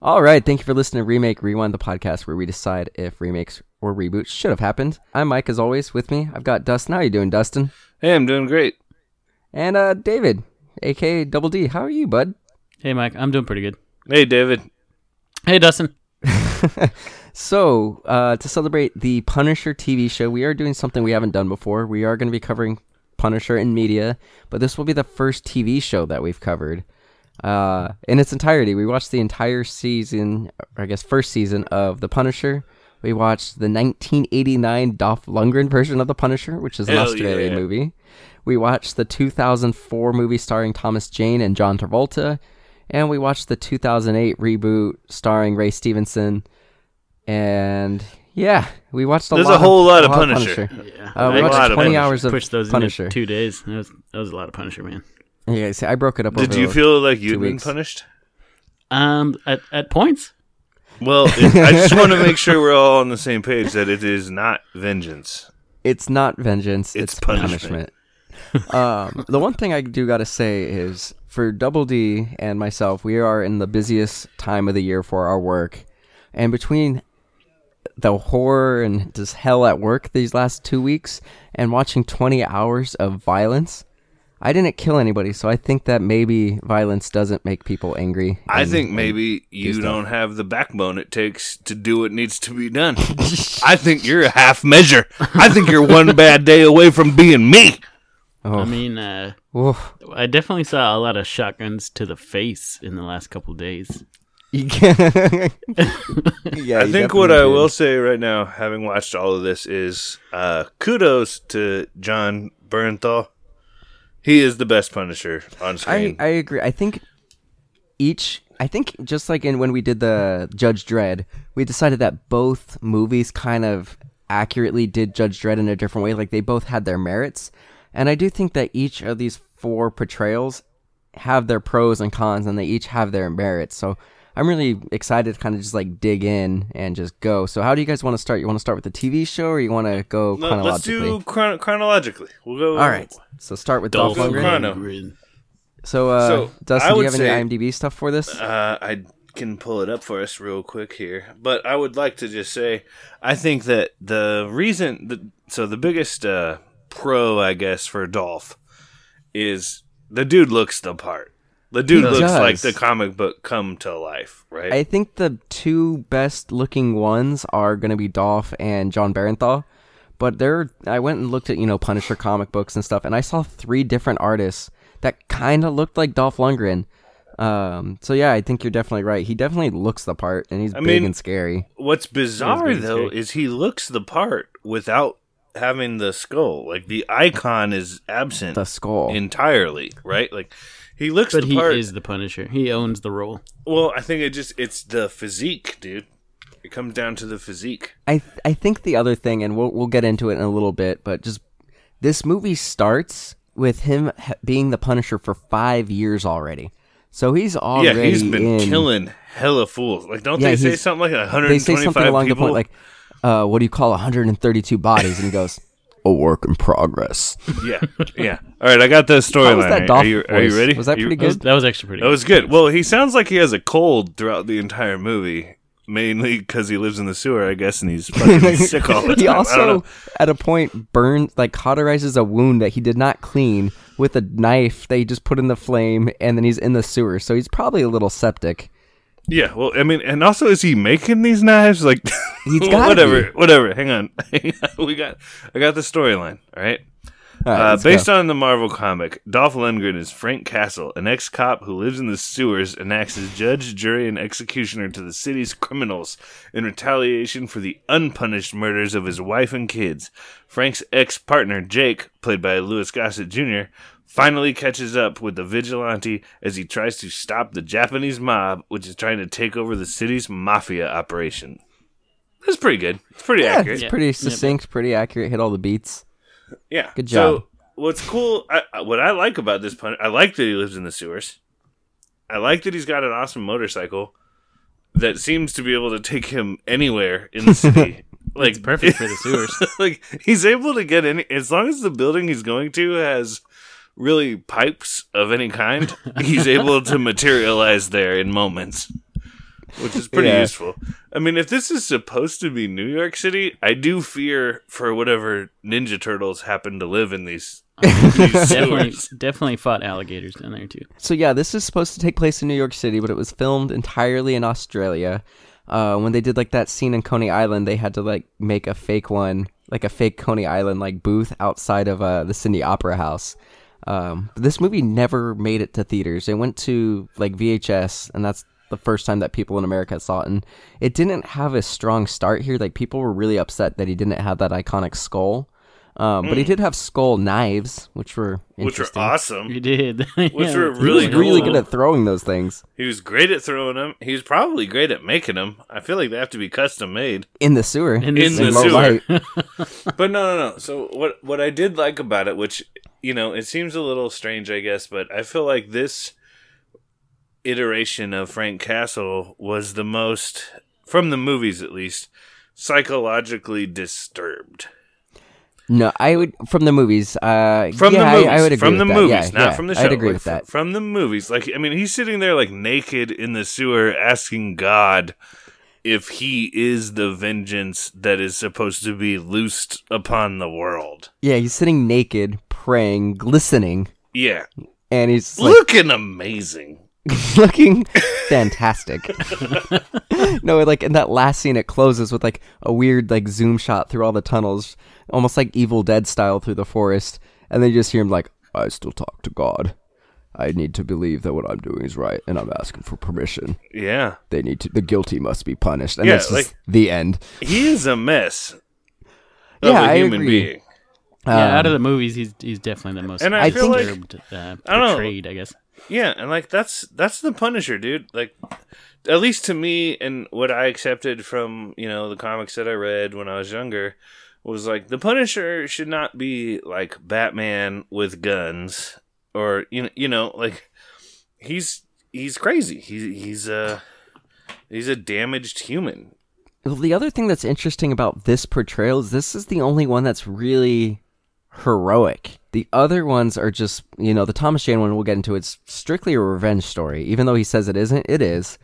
All right, thank you for listening to Remake Rewind, the podcast where we decide if remakes or reboots should have happened. I'm Mike, as always. With me, I've got Dustin. How are you doing, Dustin? Hey, I'm doing great. And uh, David, aka Double D. How are you, bud? Hey, Mike. I'm doing pretty good. Hey, David. Hey, Dustin. So, uh, to celebrate the Punisher TV show, we are doing something we haven't done before. We are going to be covering Punisher in media, but this will be the first TV show that we've covered uh, in its entirety. We watched the entire season, or I guess first season of The Punisher. We watched the 1989 Dolph Lundgren version of The Punisher, which is an Hell Australian yeah. movie. We watched the 2004 movie starring Thomas Jane and John Travolta, and we watched the 2008 reboot starring Ray Stevenson. And yeah, we watched a There's lot. There's a whole of, lot of Punisher. Yeah. Uh, we A watched lot of 20 Punisher. hours of Pushed those Punisher. into two days. That was, that was a lot of Punisher, man. Yeah, see, I broke it up. Did over you feel like you'd been weeks. punished? Um, at, at points. Well, it, I just want to make sure we're all on the same page that it is not vengeance. It's not vengeance. It's, It's punishment. punishment. um, the one thing I do got to say is for Double D and myself, we are in the busiest time of the year for our work, and between the horror and just hell at work these last two weeks, and watching 20 hours of violence. I didn't kill anybody, so I think that maybe violence doesn't make people angry. I and- think maybe you stuff. don't have the backbone it takes to do what needs to be done. I think you're a half measure. I think you're one bad day away from being me. Oh, I mean, uh. I definitely saw a lot of shotguns to the face in the last couple days. You can't- yeah, I think what definitely I will say right now, having watched all of this, is uh, kudos to Jon Bernthal. He is the best Punisher on I, screen. I agree. I think each I think just like in when we did the Judge Dredd, we decided that both movies kind of accurately did Judge Dredd in a different way. Like they both had their merits. And I do think that each of these four portrayals have their pros and cons and they each have their merits. So I'm really excited to kind of just like dig in and just go. So how do you guys want to start? You want to start with the TV show or you want to go No, chronologically? let's do chron- chronologically. We'll go. All right. So start with Dolph Dolph Lundgren. So, uh, So, Dustin, do you have say- any IMDb stuff for this? Uh, I can pull it up for us real quick here, but I would like to just say I think that the reason that so the biggest uh, pro, I guess, for Dolph is the dude looks the part. The dude He looks does. like the comic book come to life, right? I think the two best looking ones are going to be Dolph and Jon Bernthal. But there, I went and looked at you know Punisher comic books and stuff, and I saw three different artists that kind of looked like Dolph Lundgren. Um, so yeah, I think you're definitely right. He definitely looks the part, and he's I big mean, and scary. What's bizarre though scary. is he looks the part without having the skull. Like the icon is absent The skull. entirely, right? Like he looks But the he part. is the Punisher. He owns the role. Well, I think it just it's the physique, dude. It comes down to the physique. I th- I think the other thing, and we'll we'll get into it in a little bit, but just this movie starts with him ha- being the Punisher for five years already. So he's already yeah, he's been in, killing hella fools. Like, don't Yeah, they say something like They say something along people? the point like, uh, "What do you call 132 bodies?" And he goes, "A work in progress." yeah, yeah. All right, I got the How storyline. that Are you, are you ready? Was that You- pretty That was, good? that was actually pretty That was good. Well, he sounds like he has a cold throughout the entire movie, mainly because he lives in the sewer, I guess, and he's fucking sick all the time. he also, at a point, burns like cauterizes a wound that he did not clean with a knife that he just put in the flame, and then he's in the sewer. So he's probably a little septic. Yeah, well, I mean, and also, is he making these knives? Like, whatever, be. whatever. Hang on, we got, I got the storyline. All right. All right, Uh, based go. on the Marvel comic, Dolph Lundgren is Frank Castle, an ex-cop who lives in the sewers and acts as judge, jury, and executioner to the city's criminals in retaliation for the unpunished murders of his wife and kids. Frank's ex-partner, Jake, played by Louis Gossett Jr., finally catches up with the vigilante as he tries to stop the Japanese mob, which is trying to take over the city's mafia operation. That's pretty good. It's pretty yeah, accurate. it's pretty Yeah, succinct, pretty accurate. Hit all the beats. Yeah. Good job. So what's cool, I, I- what I like about this pun, I like that he lives in the sewers. I like that he's got an awesome motorcycle that seems to be able to take him anywhere in the city. like perfect for the sewers. like he's able to get any as long as the building he's going to has really pipes of any kind, he's able to materialize there in moments, which is pretty Yeah. useful. I mean, if this is supposed to be New York City, I do fear for whatever Ninja Turtles happen to live in these. these Definitely, definitely fought alligators down there too. So yeah, this is supposed to take place in New York City, but it was filmed entirely in Australia. Uh, when they did like that scene in Coney Island, they had to like make a fake one, like a fake Coney Island like booth outside of uh, the Sydney Opera House. Um, this movie never made it to theaters. It went to like VHS, and that's the first time that people in America saw it. And it didn't have a strong start here. Like people were really upset that he didn't have that iconic skull. Um, but he did have skull knives, which were which are awesome. You did. Which Yeah, were that's He really was really cool. good at throwing those things He was great at throwing them. He was probably great at making them. I feel like they have to be custom made. in the sewer. In the In the sewer. But no, no, no. So what what I did like about it, which you know, it seems a little strange, I guess, but I feel like this iteration of Frank Castle was the most, from the movies at least, psychologically disturbed. No, I would from the movies. Uh, From yeah, the movies, I, would agree from the that. movies, yeah, not yeah, from the show. I'd agree Like, with that. From the movies, like I mean, he's sitting there like naked in the sewer, asking God if he is the vengeance that is supposed to be loosed upon the world. Yeah, he's sitting naked, praying, glistening, Yeah, and he's like looking amazing. looking fantastic. no, like in that last scene, it closes with like a weird like zoom shot through all the tunnels, almost like Evil Dead style through the forest, and then you just hear him like, "I still talk to God. I need to believe that what I'm doing is right, and I'm asking for permission. Yeah, They need to. The guilty must be punished." And Yeah, that's like- the end. he is a mess. Of Yeah, a I human agree. being. yeah, out of Um, the movies, he's he's definitely the most And I I feel like- disturbed, uh, I don't know. portrayed, I guess. Yeah, and like that's that's the Punisher, dude. Like at least to me and what I accepted from, you know, the comics that I read when I was younger was like the Punisher should not be like Batman with guns or you know, you know, like he's he's crazy. He's he's uh he's a damaged human. Well, the other thing that's interesting about this portrayal is this is the only one that's really heroic. The other ones are just, you know, the Thomas Jane one we'll get into. It's strictly a revenge story, even though he says it isn't. It is.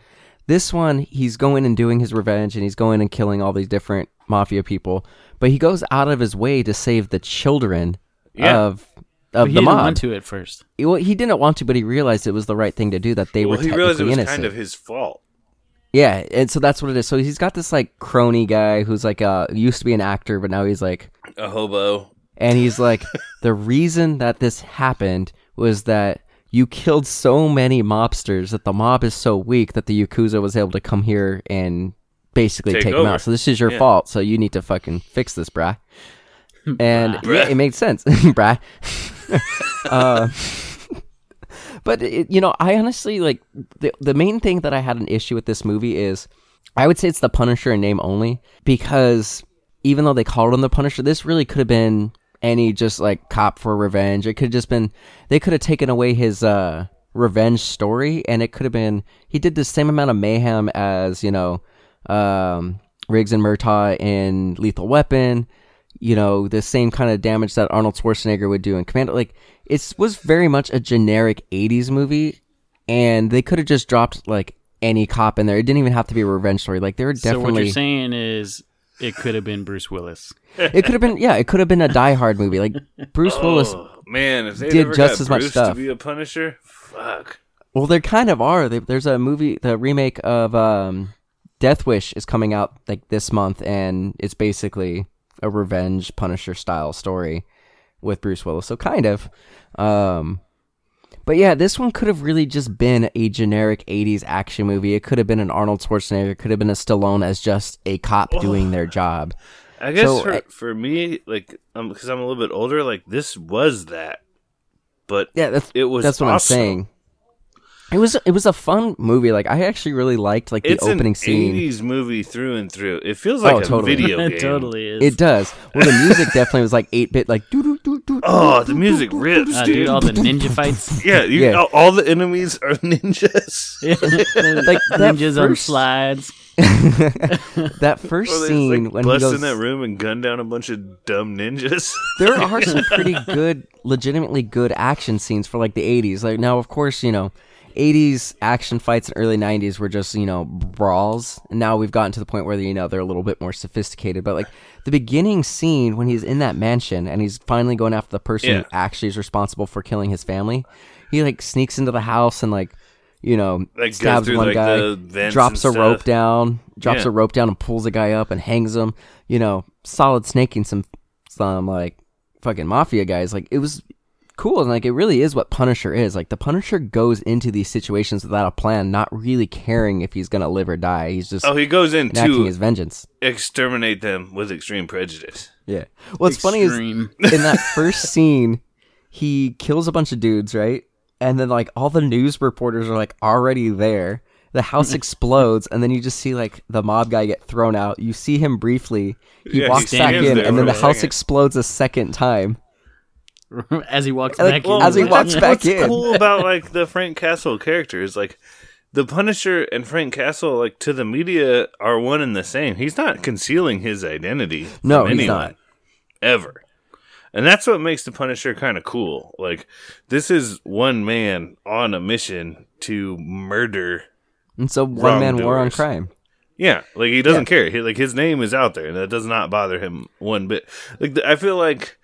This one, he's going and doing his revenge, and he's going and killing all these different mafia people. But he goes out of his way to save the children Yeah. of of he the didn't mob. want to at first. Well, he didn't want to, but he realized it was the right thing to do. That they well, were he technically realized it was innocent. kind of his fault. Yeah, and so that's what it is. So he's got this like crony guy who's like uh used to be an actor, but now he's like, A hobo. and he's like, the reason that this happened was that you killed so many mobsters that the mob is so weak that the yakuza was able to come here and basically Take take, them over. out. So this is your Yeah. fault. So you need to fucking fix this, brah. And Brah. yeah, it made sense, brah. uh, but it, you know, I honestly like the the main thing that I had an issue with this movie is I would say it's the Punisher in name only because even though they called him the Punisher, this really could have been any just like cop for revenge. It could have just been they could have taken away his uh revenge story and it could have been he did the same amount of mayhem as, you know, um Riggs and Murtaugh in Lethal Weapon, you know, the same kind of damage that Arnold Schwarzenegger would do in Commando. Like it was very much a generic 80s movie and they could have just dropped like any cop in there. It didn't even have to be a revenge story. Like they were So what definitely you're saying is it could have been Bruce Willis. it could have been yeah, it could have been a Die Hard movie. Like Bruce Willis. Oh, man, if they did just got as much stuff. to be a Punisher, fuck. Well, there kind of are. They, there's a movie, the remake of um, Death Wish is coming out like this month, and it's basically a revenge Punisher style story with Bruce Willis. So kind of. Um, but yeah, this one could have really just been a generic 80s action movie. It could have been an Arnold Schwarzenegger. It could have been a Stallone as just a cop doing their job. I guess So, for, I- for me, like, um, because I'm a little bit older, like this was that, but Yeah, that's It was that's what I'm saying. It was it was a fun movie. Like I actually really liked like the it's opening an scene. '80s movie through and through. It feels like Oh, a totally. video game. it game. totally is. It does. Well, the music definitely was like eight bit, like doo doo doo doo. Oh, the music rips, Uh, dude. dude, all the ninja fights. yeah, you, Yeah. All, all the enemies are ninjas. Like that Ninjas on first- slides. that first Or they just, scene like, when he bust goes, in that room and gun down a bunch of dumb ninjas. there are some pretty good, legitimately good action scenes for like the 80s. Like now, of course, you know, 80s action fights and early 90s were just you know brawls, and now we've gotten to the point where you know they're a little bit more sophisticated. But like the beginning scene when he's in that mansion and he's finally going after the person Yeah. who actually is responsible for killing his family, he like sneaks into the house and like. You know, Like, stabs through, one like, guy, drops a rope down, drops Yeah. a rope down and pulls a guy up and hangs him. You know, solid snaking some some like fucking mafia guys. Like it was cool and like it really is what Punisher is. Like the Punisher goes into these situations without a plan, not really caring if he's gonna live or die. He's just oh, he goes in enacting to his vengeance. exterminate them with extreme prejudice. Yeah. What's funny is in that first scene, he kills a bunch of dudes, right? And then like all the news reporters are like already there. The house explodes, and then you just see like the mob guy get thrown out. You see him briefly. He Yeah, he walks back in, and then the house second. explodes a second time. As he walks Like, back in. as he What? walks back What's in. cool about like the Frank Castle character is like the Punisher and Frank Castle, like to the media, are one and the same. He's not concealing his identity. No, from he's anyone, not. ever. And that's what makes the Punisher kind of cool. Like this is one man on a mission to murder. And so one man war on crime. Yeah, like he doesn't Yeah. care. He, like his name is out there, and that does not bother him one bit. Like the, I feel like,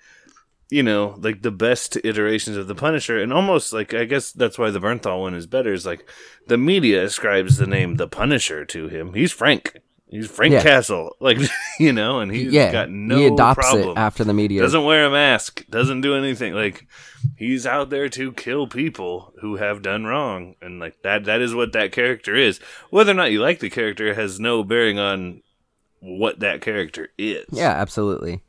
you know, like the best iterations of the Punisher, and almost like I guess that's why the Bernthal one is better. Is like the media ascribes the name the Punisher to him. He's Frank. He's Frank Yeah. Castle. Like you know, and he's yeah, got no he adopts problem. it after the media. Doesn't wear a mask. Doesn't do anything. Like he's out there to kill people who have done wrong, and like that. That is what that character is. Whether or not you like the character has no bearing on what that character is. Yeah, absolutely.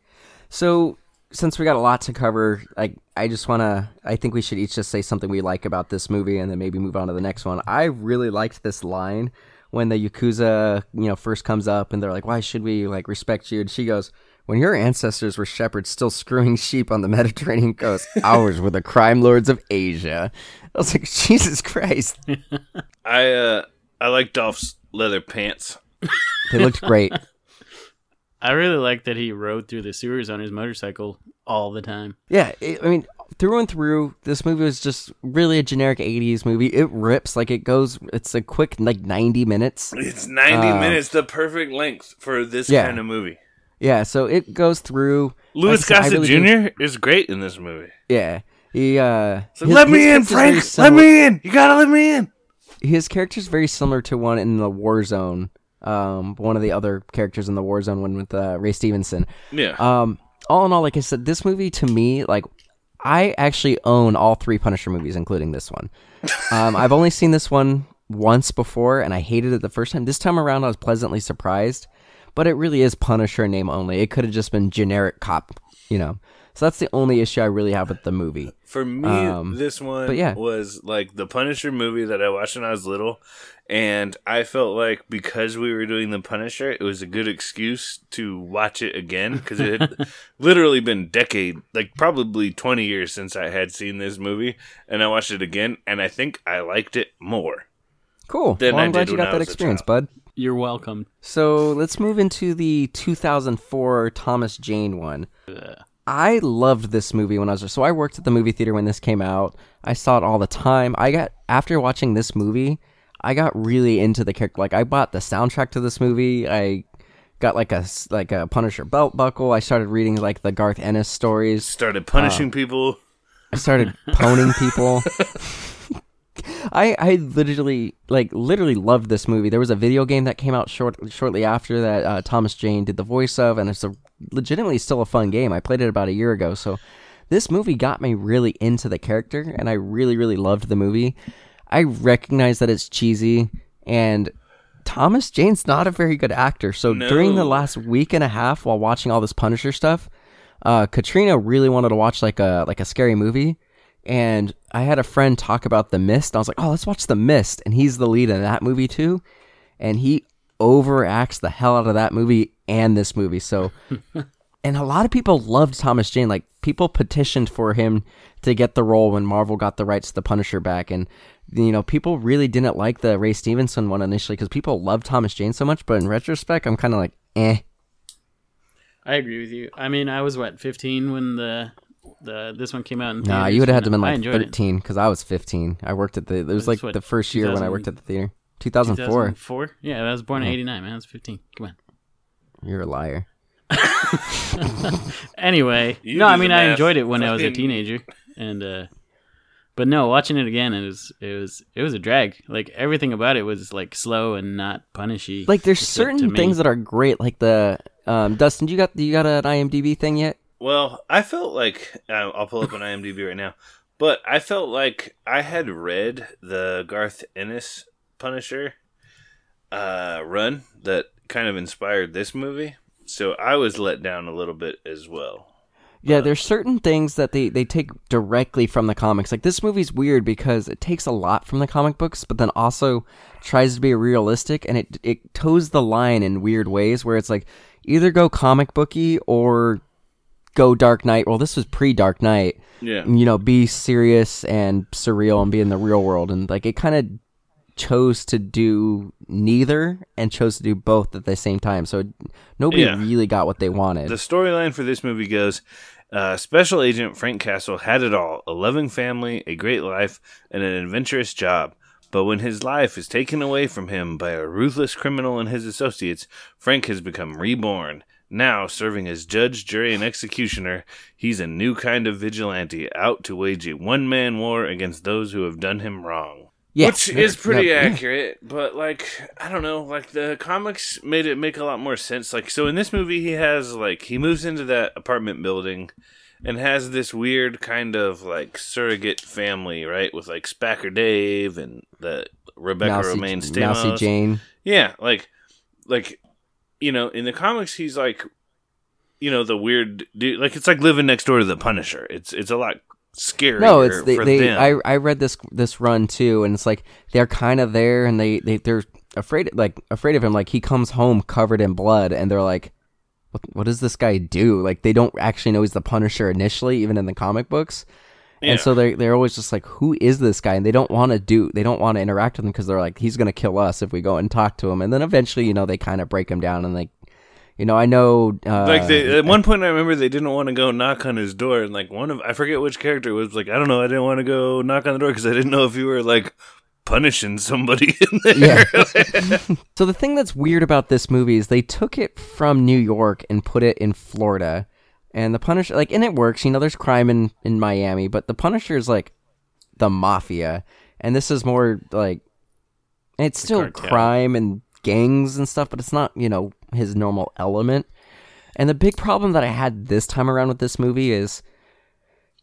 So since we got a lot to cover, like I just want to I think we should each just say something we like about this movie and then maybe move on to the next one. I really liked this line when the yakuza, you know, first comes up and they're like, "Why should we like respect you?" and she goes, "When your ancestors were shepherds still screwing sheep on the Mediterranean coast, ours were the crime lords of Asia." I was like, "Jesus Christ." I uh I like Dolph's leather pants. They looked great. I really like that he rode through the sewers on his motorcycle all the time. Yeah, it, I mean, through and through, this movie was just really a generic '80s movie. It rips like it goes. It's a quick like 90 minutes. It's ninety Uh, minutes, the perfect length for this Yeah. kind of movie. Yeah, so it goes through. Louis like I said, I Gossett really think- Jr. is great in this movie. Yeah, he. uh So his- let his me in, Frank. Let me in. You gotta let me in. His character's very similar to one in the Warzone. Um, one of the other characters in the Warzone one with uh, Ray Stevenson. Yeah. Um, all in all, like I said, this movie to me, like, I actually own all three Punisher movies, including this one. Um, I've only seen this one once before, and I hated it the first time. This time around, I was pleasantly surprised, but it really is Punisher name only. It could have just been generic cop, you know. So that's the only issue I really have with the movie. For me, Um, this one but yeah. was like the Punisher movie that I watched when I was little, and I felt like because we were doing the Punisher, it was a good excuse to watch it again because it had literally been decade, like probably twenty years since I had seen this movie, and I watched it again, and I think I liked it more. Cool. Than well, I I'm glad did you when got I that was a experience, bud. You're welcome. So let's move into the 2004 Thomas Jane one. I loved this movie when I was so I worked at the movie theater when this came out. I saw it all the time. I got after watching this movie, I got really into the character. Like I bought the soundtrack to this movie. I got like a like a Punisher belt buckle. I started reading like the Garth Ennis stories. Started punishing uh, people. I started poning people. I I literally like literally loved this movie. There was a video game that came out short shortly after that uh, Thomas Jane did the voice of, and it's a legitimately still a fun game. I played it about a year ago, so this movie got me really into the character, and I really really loved the movie. I recognize that it's cheesy, and Thomas Jane's not a very good actor. So during the last week and a half, while watching all this Punisher stuff, uh, Katrina really wanted to watch like a like a scary movie, and I had a friend talk about The Mist. I was like, "Oh, let's watch The Mist," and he's the lead in that movie too, and he overacts the hell out of that movie and this movie. So, and a lot of people loved Thomas Jane. Like people petitioned for him to get the role when Marvel got the rights to the Punisher back, and you know, people really didn't like the Ray Stevenson one initially because people loved Thomas Jane so much. But in retrospect, I'm kind of like, eh. I agree with you. I mean, I was what 15 when the the this one came out. In Nah, you would have had to been like enjoyed 13 because I was 15. I worked at the. It was That's like what, the first year when I worked at the theater. 2004. four. Yeah, I was born in '89. Man, I was 15. Come on. You're a liar. Anyway, You no, I mean I enjoyed it when I was a teenager, and uh but no, watching it again, it was it was it was a drag. Like everything about it was like slow and not punishy. Like there's to- to certain things that are great. Like the um, Dustin, you got you got an IMDb thing yet? Well, I felt like uh, I'll pull up an IMDb right now, but I felt like I had read the Garth Ennis Punisher uh, run that kind of inspired this movie, so I was let down a little bit as well. Yeah, there's certain things that they, they take directly from the comics. Like this movie's weird because it takes a lot from the comic books, but then also tries to be realistic, and it it toes the line in weird ways where it's like either go comic booky or go Dark Knight. Well, this was pre Dark Knight. Yeah, You know, be serious and surreal and be in the real world, and like it kind of chose to do neither and chose to do both at the same time. So nobody Yeah. really got what they wanted. The storyline for this movie goes uh, Special Agent Frank Castle had it all a loving family, a great life, and an adventurous job. But when his life is taken away from him by a ruthless criminal and his associates, Frank has become reborn. Now, serving as judge, jury, and executioner, he's a new kind of vigilante out to wage a one man war against those who have done him wrong. Yeah, Which is pretty Yeah, yeah. accurate, but like I don't know, like the comics made it make a lot more sense. Like so in this movie he has like he moves into that apartment building and has this weird kind of like surrogate family, right? With like Spacker Dave and the Rebecca Mousy, Romijn Stamos. Mousy Jane. Yeah, like like you know, in the comics he's like you know, the weird dude like it's like living next door to the Punisher. It's it's a lot scarier No, it's they. for they them. I I read this this run too, and it's like they're kind of there, and they they they're afraid like afraid of him. Like he comes home covered in blood, and they're like, what what does this guy do? Like they don't actually know he's the Punisher initially, even in the comic books. Yeah. And so they they're always just like, who is this guy? And they don't want to do they don't want to interact with him because they're like, he's gonna kill us if we go and talk to him. And then eventually, you know, they kind of break him down and like, you know, I know uh, like they, at one point i remember they didn't want to go knock on his door and like one of i forget which character was like i don't know i didn't want to go knock on the door because i didn't know if you were like punishing somebody in there Yeah. so the thing that's weird about this movie is they took it from New York and put it in Florida. And the Punisher like and it works, you know, there's crime in in Miami, but the Punisher is like the mafia. And this is more like it's still cartel. crime and gangs and stuff, but it's not, you know, his normal element. And the big problem that I had this time around with this movie is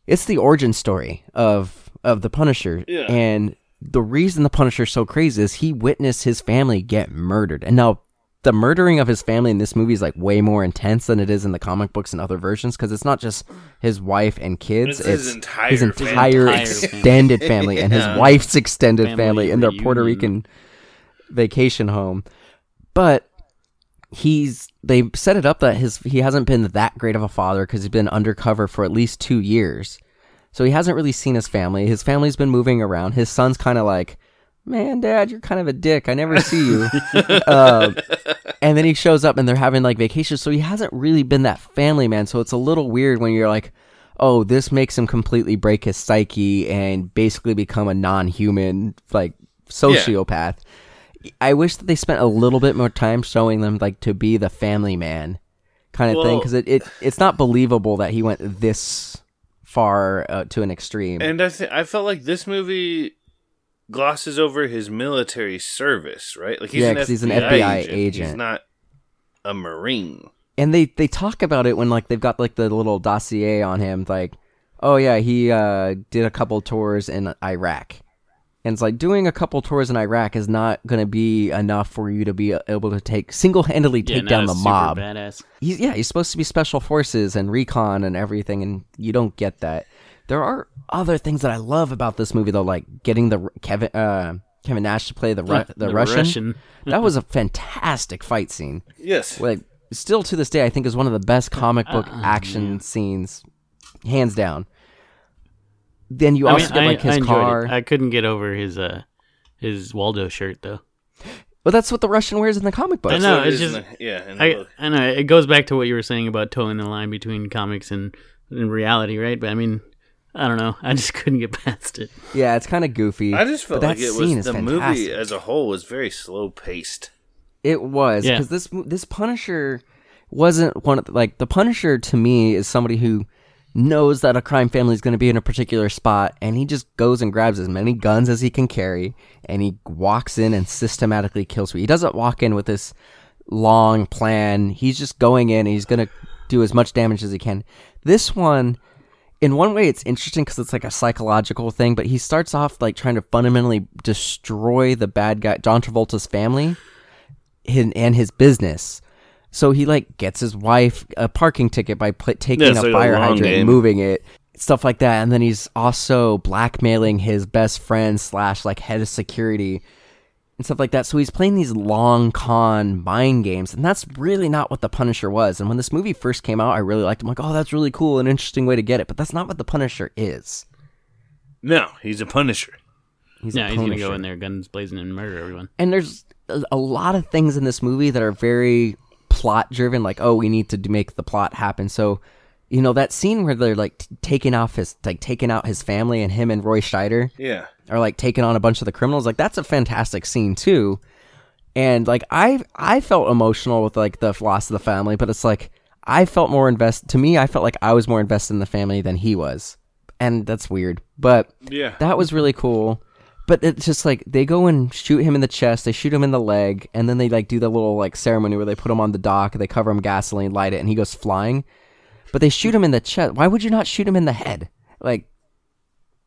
it's the origin story of of the Punisher. Yeah. And the reason the Punisher's so crazy is he witnessed his family get murdered. And now the murdering of his family in this movie is like way more intense than it is in the comic books and other versions because it's not just his wife and kids; It's his entire his entire Entire extended family and his Yeah. wife's extended family, Family in their Puerto. Rican vacation home. But he's they set it up that his he hasn't been that great of a father because he's been undercover for at least two years. So he hasn't really seen his family. His family's been moving around. His son's kind of like, man, dad, you're kind of a dick. I never see you. uh, and then he shows up and they're having like vacation. So he hasn't really been that family man. So it's a little weird when you're like, oh, this makes him completely break his psyche and basically become a non human, like, sociopath. I wish that they spent a little bit more time showing them like to be the family man kind of thing because it, it it's not believable that he went this far uh, to an extreme. and i th- i felt like this movie glosses over his military service right? Like he's Yeah, an 'cause he's an FBI FBI agent. agent. he's not a marine. And they they talk about it when like they've got like the little dossier on him like oh yeah he uh did a couple tours in iraq. And it's like doing a couple tours in iraq is not going to be enough for you to be able to take single-handedly Yeah, take not down the mob. he's yeah he's supposed to be special forces and recon and everything and you don't get that there are other things that i love about this movie though like getting the kevin uh kevin nash to play the Ru- the, The russian, Russian. that was a fantastic fight scene yes like still to this day i think is one of the best comic book uh, action scenes hands down then you I also mean, get I, like his I car. It. I couldn't get over his uh his Waldo shirt though. Well, that's what the Russian wears in the comic books. I know, it's just- the- yeah. I book. I know it goes back to what you were saying about towing the line between comics and, and reality, right? But I mean, I don't know. I just couldn't get past it. Yeah, it's kind of goofy. I just felt but like that it scene was the movie as a whole was very slow paced. It was Yeah. because this this Punisher wasn't one of the, like the Punisher to me is somebody who knows that a crime family is going to be in a particular spot and he just goes and grabs as many guns as he can carry and he walks in and systematically kills people. He doesn't walk in with this long plan. He's just going in and he's going to do as much damage as he can. This one in one way it's interesting because it's like a psychological thing but he starts off like trying to fundamentally destroy the bad guy john travolta's family and his business so he like gets his wife a parking ticket by pl- taking Yeah, a fire hydrant game. and moving it stuff like that and then he's also blackmailing his best friend slash like head of security and stuff like that. So he's playing these long con mind games, and that's really not what the Punisher was. And when this movie first came out, I really liked him. Like, oh, that's really cool, an interesting way to get it. But that's not what the Punisher is. No, he's a Punisher. He's yeah, a he's gonna go in there, guns blazing, and murder everyone. And there's a, a lot of things in this movie that are very plot driven. Like, oh, we need to make the plot happen. So, you know, that scene where they're like t- taking off his like taking out his family and him and Roy Scheider. Yeah. are like taking on a bunch of the criminals like that's a fantastic scene too and like i i felt emotional with like the loss of the family but it's like i felt more invested to me i felt like i was more invested in the family than he was and that's weird but Yeah. that was really cool but it's just like they go and shoot him in the chest they shoot him in the leg and then they like do the little like ceremony where they put him on the dock they cover him gasoline light it and he goes flying but they shoot him in the chest. Why would you not shoot him in the head? Like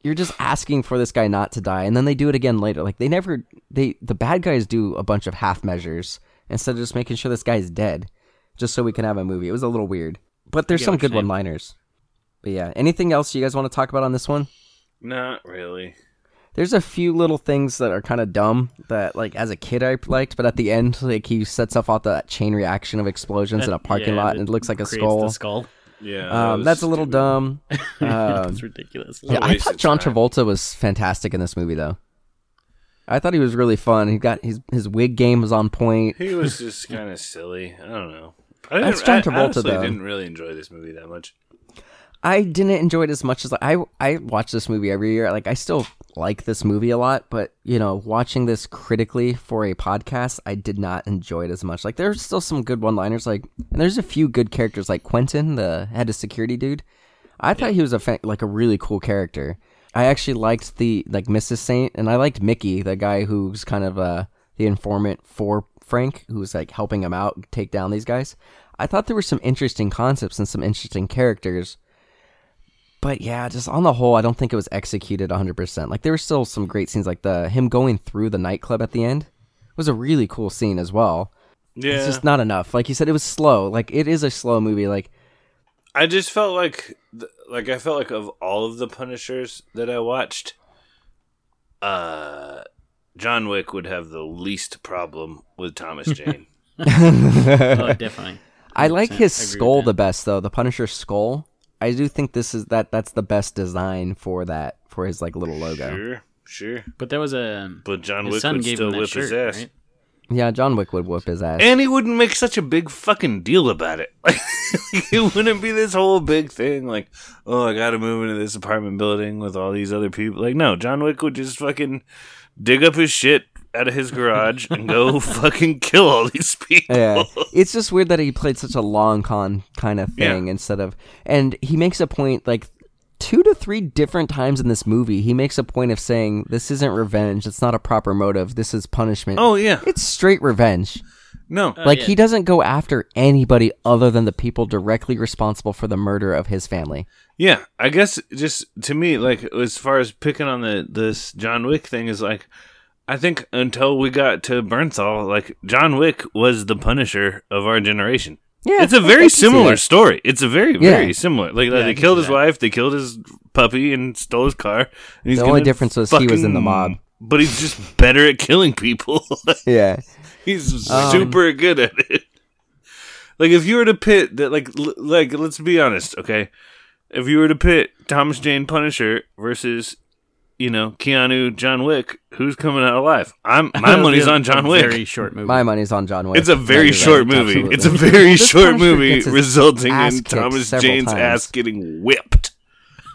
you're just asking for this guy not to die and then they do it again later. Like they never they the bad guys do a bunch of half measures instead of just making sure this guy's dead just so we can have a movie. It was a little weird but there's some good one liners but yeah anything else you guys want to talk about on this one? Not really. there's a few little things that are kind of dumb that like as a kid i liked but at the end like he sets off all the chain reaction of explosions in a parking Yeah, lot and it looks like a skull The skull. Yeah. um, that's a little stupid. dumb um, That's ridiculous. Yeah, I thought John time. Travolta was fantastic in this movie, though. I thought he was really fun. He got his his wig game was on point. He was just kind of silly. I don't know. I That's didn't- John I Travolta, honestly though. didn't really enjoy this movie that much. I didn't enjoy it as much as like, I I watch this movie every year. Like I still like this movie a lot, but you know, watching this critically for a podcast, I did not enjoy it as much. Like there's still some good one-liners, like and there's a few good characters, like Quentin, the head of security dude. I thought he was a fa- like a really cool character. I actually liked the like Mrs. Saint, and I liked Mickey, the guy who's kind of uh the informant for Frank, who's like helping him out take down these guys. I thought there were some interesting concepts and some interesting characters but yeah, just on the whole, I don't think it was executed 100%. Like there were still some great scenes, like the him going through the nightclub at the end was a really cool scene as well. Yeah. It's just not enough. Like you said, it was slow. Like it is a slow movie. Like I just felt like, like I felt like of all of the Punishers that I watched, uh, John Wick would have the least problem with Thomas Jane. oh, definitely. I like 100%. his I agree with skull the best though, the Punisher skull. I do think this is that that's the best design for that for his like little logo. sure, sure. But there was a. But John Wick would still whip shirt, his ass. right? Yeah, John Wick would whoop his ass. And he wouldn't make such a big fucking deal about it. Like, it wouldn't be this whole big thing. Like, oh, I got to move into this apartment building with all these other people. Like, no, John Wick would just fucking dig up his shit out of his garage and go fucking kill all these people. yeah, it's just weird that he played such a long con kind of thing Yeah. instead of, and he makes a point like two to three different times in this movie. He makes a point of saying this isn't revenge. It's not a proper motive. This is punishment. Oh yeah, it's straight revenge. no, oh, like yeah. he doesn't go after anybody other than the people directly responsible for the murder of his family. yeah. I guess just to me, like as far as picking on the this John Wick thing is like, I think until we got to Bernthal, like John Wick was the Punisher of our generation. Yeah, it's a very similar that. story. It's a very, Yeah. very similar. Like, I they killed his that. wife, they killed his puppy, and stole his car. And he's The only difference was he was in the mob. but he's just better at killing people. Yeah, he's Um, super good at it. Like, if you were to pit that, like, l- like, let's be honest, okay. if you were to pit Thomas Jane Punisher versus, you know, Keanu John Wick, who's coming out alive? I'm my money's on John A Wick. Very short movie. My money's on John Wick. It's a very you're short right, movie. absolutely. It's a very short movie, resulting in Thomas Jane's times. ass getting whipped.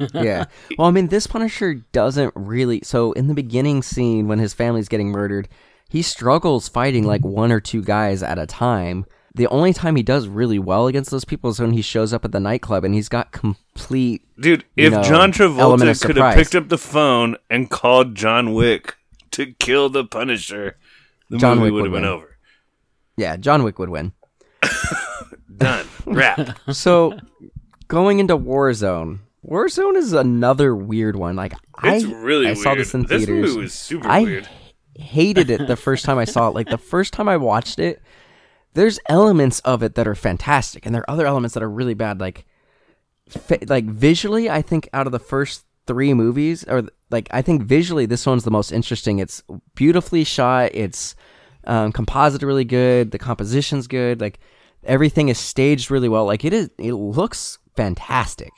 yeah. Well, I mean, this Punisher doesn't really. So in the beginning scene when his family's getting murdered, he struggles fighting like one or two guys at a time. The only time he does really well against those people is when he shows up at the nightclub and he's got complete. Dude, if know, John Travolta could have picked up the phone and called John Wick to kill the Punisher, the John movie Wick would have been win. over. Yeah, John Wick would win. Done. Wrap. So going into Warzone. Warzone is another weird one. Like It's I, really I weird. saw this in this theaters. movie was super I weird. hated it the first time I saw it. Like the first time I watched it, there's elements of it that are fantastic, and there are other elements that are really bad. Like, fi- like visually, I think out of the first three movies, or like I think visually, this one's the most interesting. It's beautifully shot. It's um, composite really good. The composition's good. Like everything is staged really well. Like it is. It looks fantastic.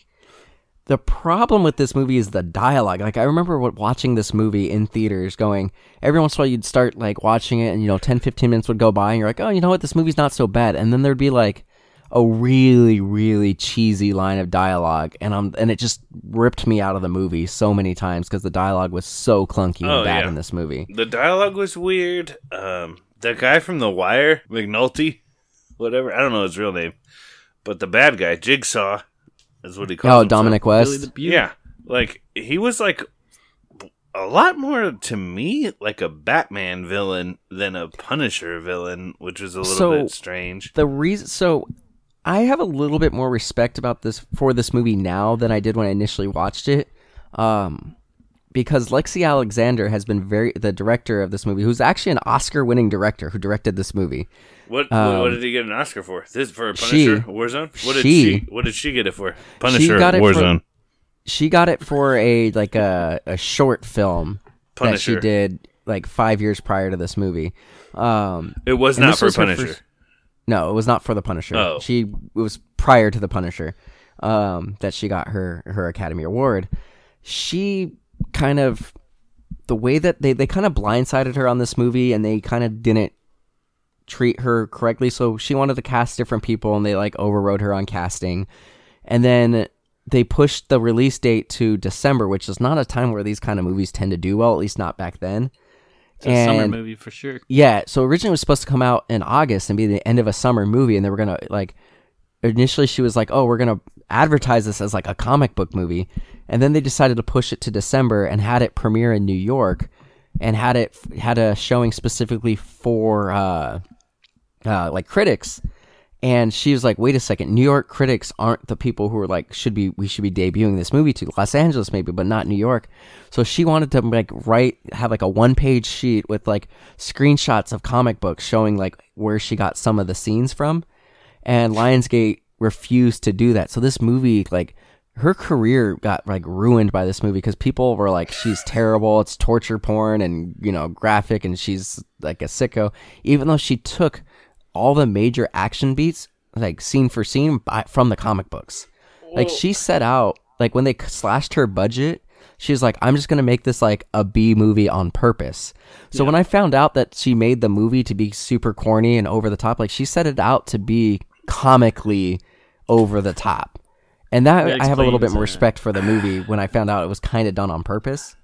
The problem with this movie is the dialogue. Like I remember what, watching this movie in theaters going, every once in a while you'd start like watching it and you know 10 15 minutes would go by and you're like, "Oh, you know what? This movie's not so bad." And then there'd be like a really really cheesy line of dialogue and um and it just ripped me out of the movie so many times cuz the dialogue was so clunky and Oh, bad yeah. in this movie. The dialogue was weird. Um, the guy from The Wire, McNulty, whatever, I don't know his real name, but the bad guy, Jigsaw, is what he calls Oh, himself. Dominic Billy West. the Yeah, like he was like a lot more to me like a Batman villain than a Punisher villain, which was a little So- bit strange. the reason so i have a little bit more respect about this for this movie now than i did when i initially watched it um because lexi alexander has been very the director of this movie who's actually an oscar winning director who directed this movie What, what um, what did he get an Oscar for? This for she- Punisher Warzone? What did she- she, what did she get it for? Punisher got it for- Warzone. she got it for a like a, a short film that she did like five years prior to this movie um It was not for was Punisher. first- No, it was not for the Punisher. Oh. She it was prior to the Punisher um, that she got her her Academy Award. She kind of the way that they they kind of blindsided her on this movie, and they kind of didn't treat her correctly. So she wanted to cast different people, and they like overrode her on casting. And then they pushed the release date to December, which is not a time where these kind of movies tend to do well, at least not back then. It's a summer movie for sure. Yeah, so originally it was supposed to come out in August and be the end of a summer movie, and they were gonna like. Initially, she was like, "Oh, we're gonna advertise this as like a comic book movie," and then they decided to push it to December and had it premiere in New York, and had it had a showing specifically for uh, uh, like critics. And she was like, "Wait a second, New York critics aren't the people who are like should be we should be debuting this movie to Los Angeles maybe, but not New York." So she wanted to like write have like a one page sheet with like screenshots of comic books showing like where she got some of the scenes from, and Lionsgate refused to do that. So this movie like her career got like ruined by this movie because people were like she's terrible. It's torture porn and you know graphic and she's like a sicko. Even though she took all the major action beats like scene for scene by, from the comic books. Like she set out like when they slashed her budget she's like i'm just gonna make this like a b movie on purpose. So when i found out that she made the movie to be super corny and over the top like she set it out to be comically over the top and that, i have a little bit explains, more respect for the movie when i found out it was kind of done on purpose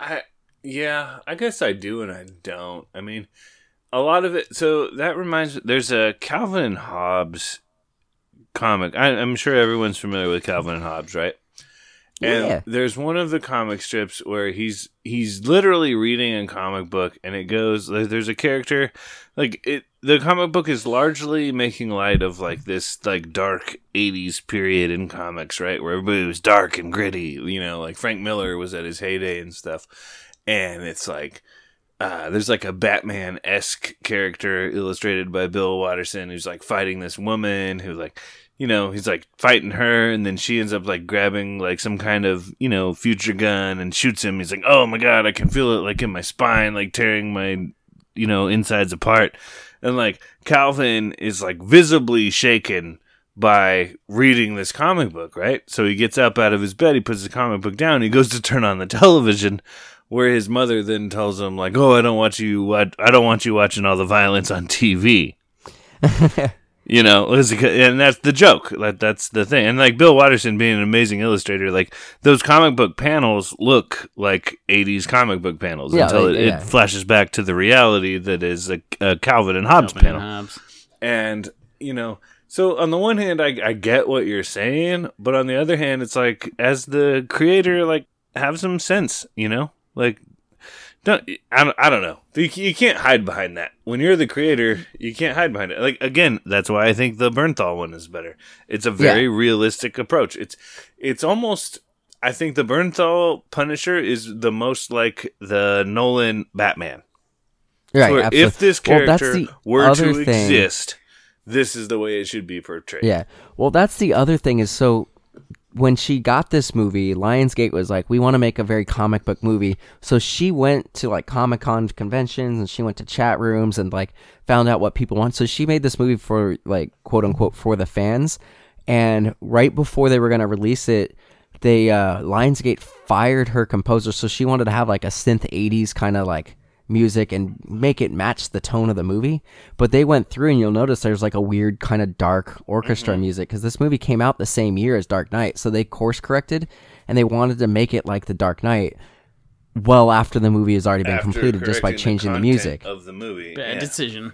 I yeah, I guess I do and I don't. I mean, a lot of it. So that reminds. Me. There's a Calvin and Hobbes comic. I, I'm sure everyone's familiar with Calvin and Hobbes, right? And Yeah. there's one of the comic strips where he's he's literally reading a comic book, and it goes. There's a character, like it. The comic book is largely making light of like this like dark '80s period in comics, right, where everybody was dark and gritty. You know, like Frank Miller was at his heyday and stuff. And it's like uh, there's like a Batman esque character illustrated by Bill Watterson who's like fighting this woman who like you know he's like fighting her and then she ends up like grabbing like some kind of you know future gun and shoots him. He's like, oh my god, I can feel it like in my spine, like tearing my you know insides apart. And like Calvin is like visibly shaken by reading this comic book, right? So he gets up out of his bed, he puts the comic book down, he goes to turn on the television, where his mother then tells him like, "Oh, I don't want you, wat- I don't want you watching all the violence on TV." you know, and that's the joke. That that's the thing. And like Bill Watterson being an amazing illustrator, like those comic book panels look like '80s comic book panels Yeah, until like, it, yeah. it flashes back to the reality that is a, a Calvin and Hobbes Calvin and panel. Hobbes. And, you know, so on the one hand, I, I get what you're saying, but on the other hand, it's like, as the creator, like, have some sense, you know? Like, don't, I don't, I don't know. You, you can't hide behind that. When you're the creator, you can't hide behind it. Like, again, that's why I think the Bernthal one is better. It's a very realistic approach. It's, it's almost, I think the Bernthal Punisher is the most like the Nolan Batman. Right. Where if this Well, character the were to thing. exist, this is the way it should be portrayed. Yeah. Well, that's the other thing is so when she got this movie, Lionsgate was like, we want to make a very comic book movie. So she went to like Comic Con conventions and she went to chat rooms and like found out what people want. So she made this movie for like quote unquote for the fans. And right before they were to release it, they uh Lionsgate fired her composer. So she wanted to have like a synth 80s kind of like music and make it match the tone of the movie. But they went through and you'll notice there's like a weird kind of dark orchestra mm-hmm. music because this movie came out the same year as Dark Knight. So they course corrected and they wanted to make it like the Dark Knight well after the movie has already been After completed just by changing the, content music. of the movie. Bad yeah. decision.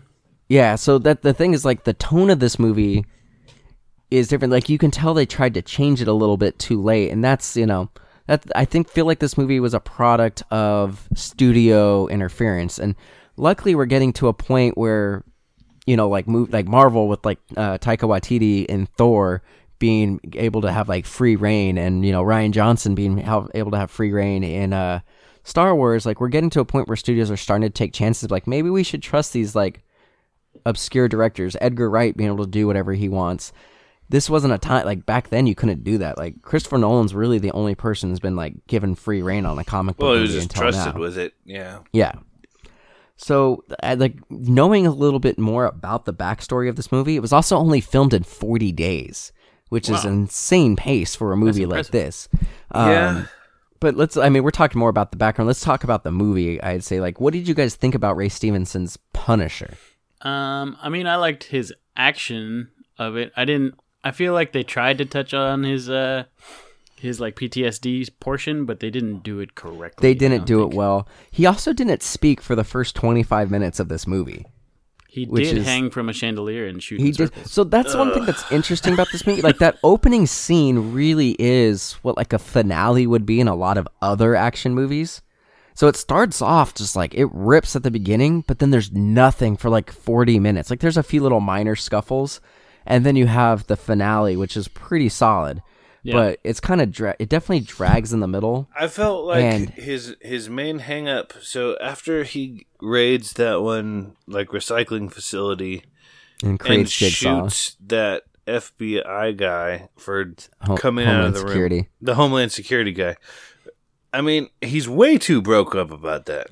Yeah, so that the thing is like the tone of this movie is different. Like you can tell they tried to change it a little bit too late, and that's you know that I think feel like this movie was a product of studio interference, and luckily we're getting to a point where you know like move like Marvel with like uh, Taika Waititi and Thor being able to have like free reign, and you know Rian Johnson being able to have free reign in uh, Star Wars. Like we're getting to a point where studios are starting to take chances. Like maybe we should trust these like obscure directors, Edgar Wright being able to do whatever he wants. This wasn't a time like back then you couldn't do that. Like Christopher Nolan's really the only person who's been like given free reign on a comic book Well, he was movie just until trusted now. with it. Yeah. Yeah. So, like knowing a little bit more about the backstory of this movie, it was also only filmed in 40 days, which is Wow. an insane pace for a movie like impressive. this. Um, Yeah. But let's, I mean, we're talking more about the background. Let's talk about the movie. I'd say, like, what did you guys think about Ray Stevenson's Punisher? Um, I mean, I liked his action of it. I didn't. I feel like they tried to touch on his uh his like PTSD portion, but they didn't do it correctly. They didn't don't think. it well. He also didn't speak for the first 25 minutes of this movie. He did is- hang from a chandelier and shoot. He did. So that's one thing that's interesting about this movie. Like that opening scene really is what like a finale would be in a lot of other action movies. So it starts off just like it rips at the beginning, but then there's nothing for like 40 minutes. Like there's a few little minor scuffles, and then you have the finale, which is pretty solid. Yeah. But it's kind of dra- it definitely drags in the middle. I felt like And- his his main hang up. So after he raids that one like recycling facility And and creates Jigsaw. shoots that FBI guy for Ho- coming out of the Security. room, the Homeland Security guy. I mean, he's way too broke up about that.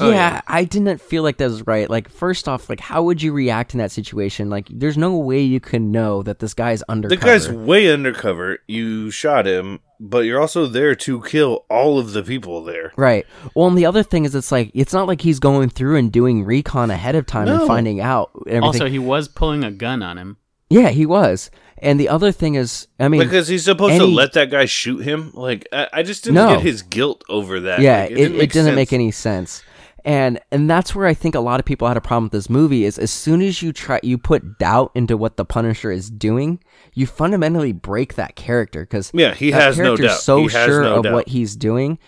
Oh, yeah, Oh, yeah. I didn't feel like that was right. Like, first off, like, how would you react in that situation? Like, there's no way you can know that this guy's The undercover. The guy's way undercover. You shot him, but you're also there to kill all of the people there. Right. Well, and the other thing is, it's like it's not like he's going through and doing recon ahead of time No. and finding out everything. Also, he was pulling a gun on him. yeah, he was. And the other thing is, I mean, Because he's supposed to any- let that guy shoot him. Like I, I just didn't No. get his guilt over that. yeah, Like, it, it didn't, sense. make any sense. And and that's where I think a lot of people had a problem with this movie is as soon as you try you put doubt into what the Punisher is doing, you fundamentally break that character because Yeah, he has no doubt. so He sure no of doubt. what he's doing.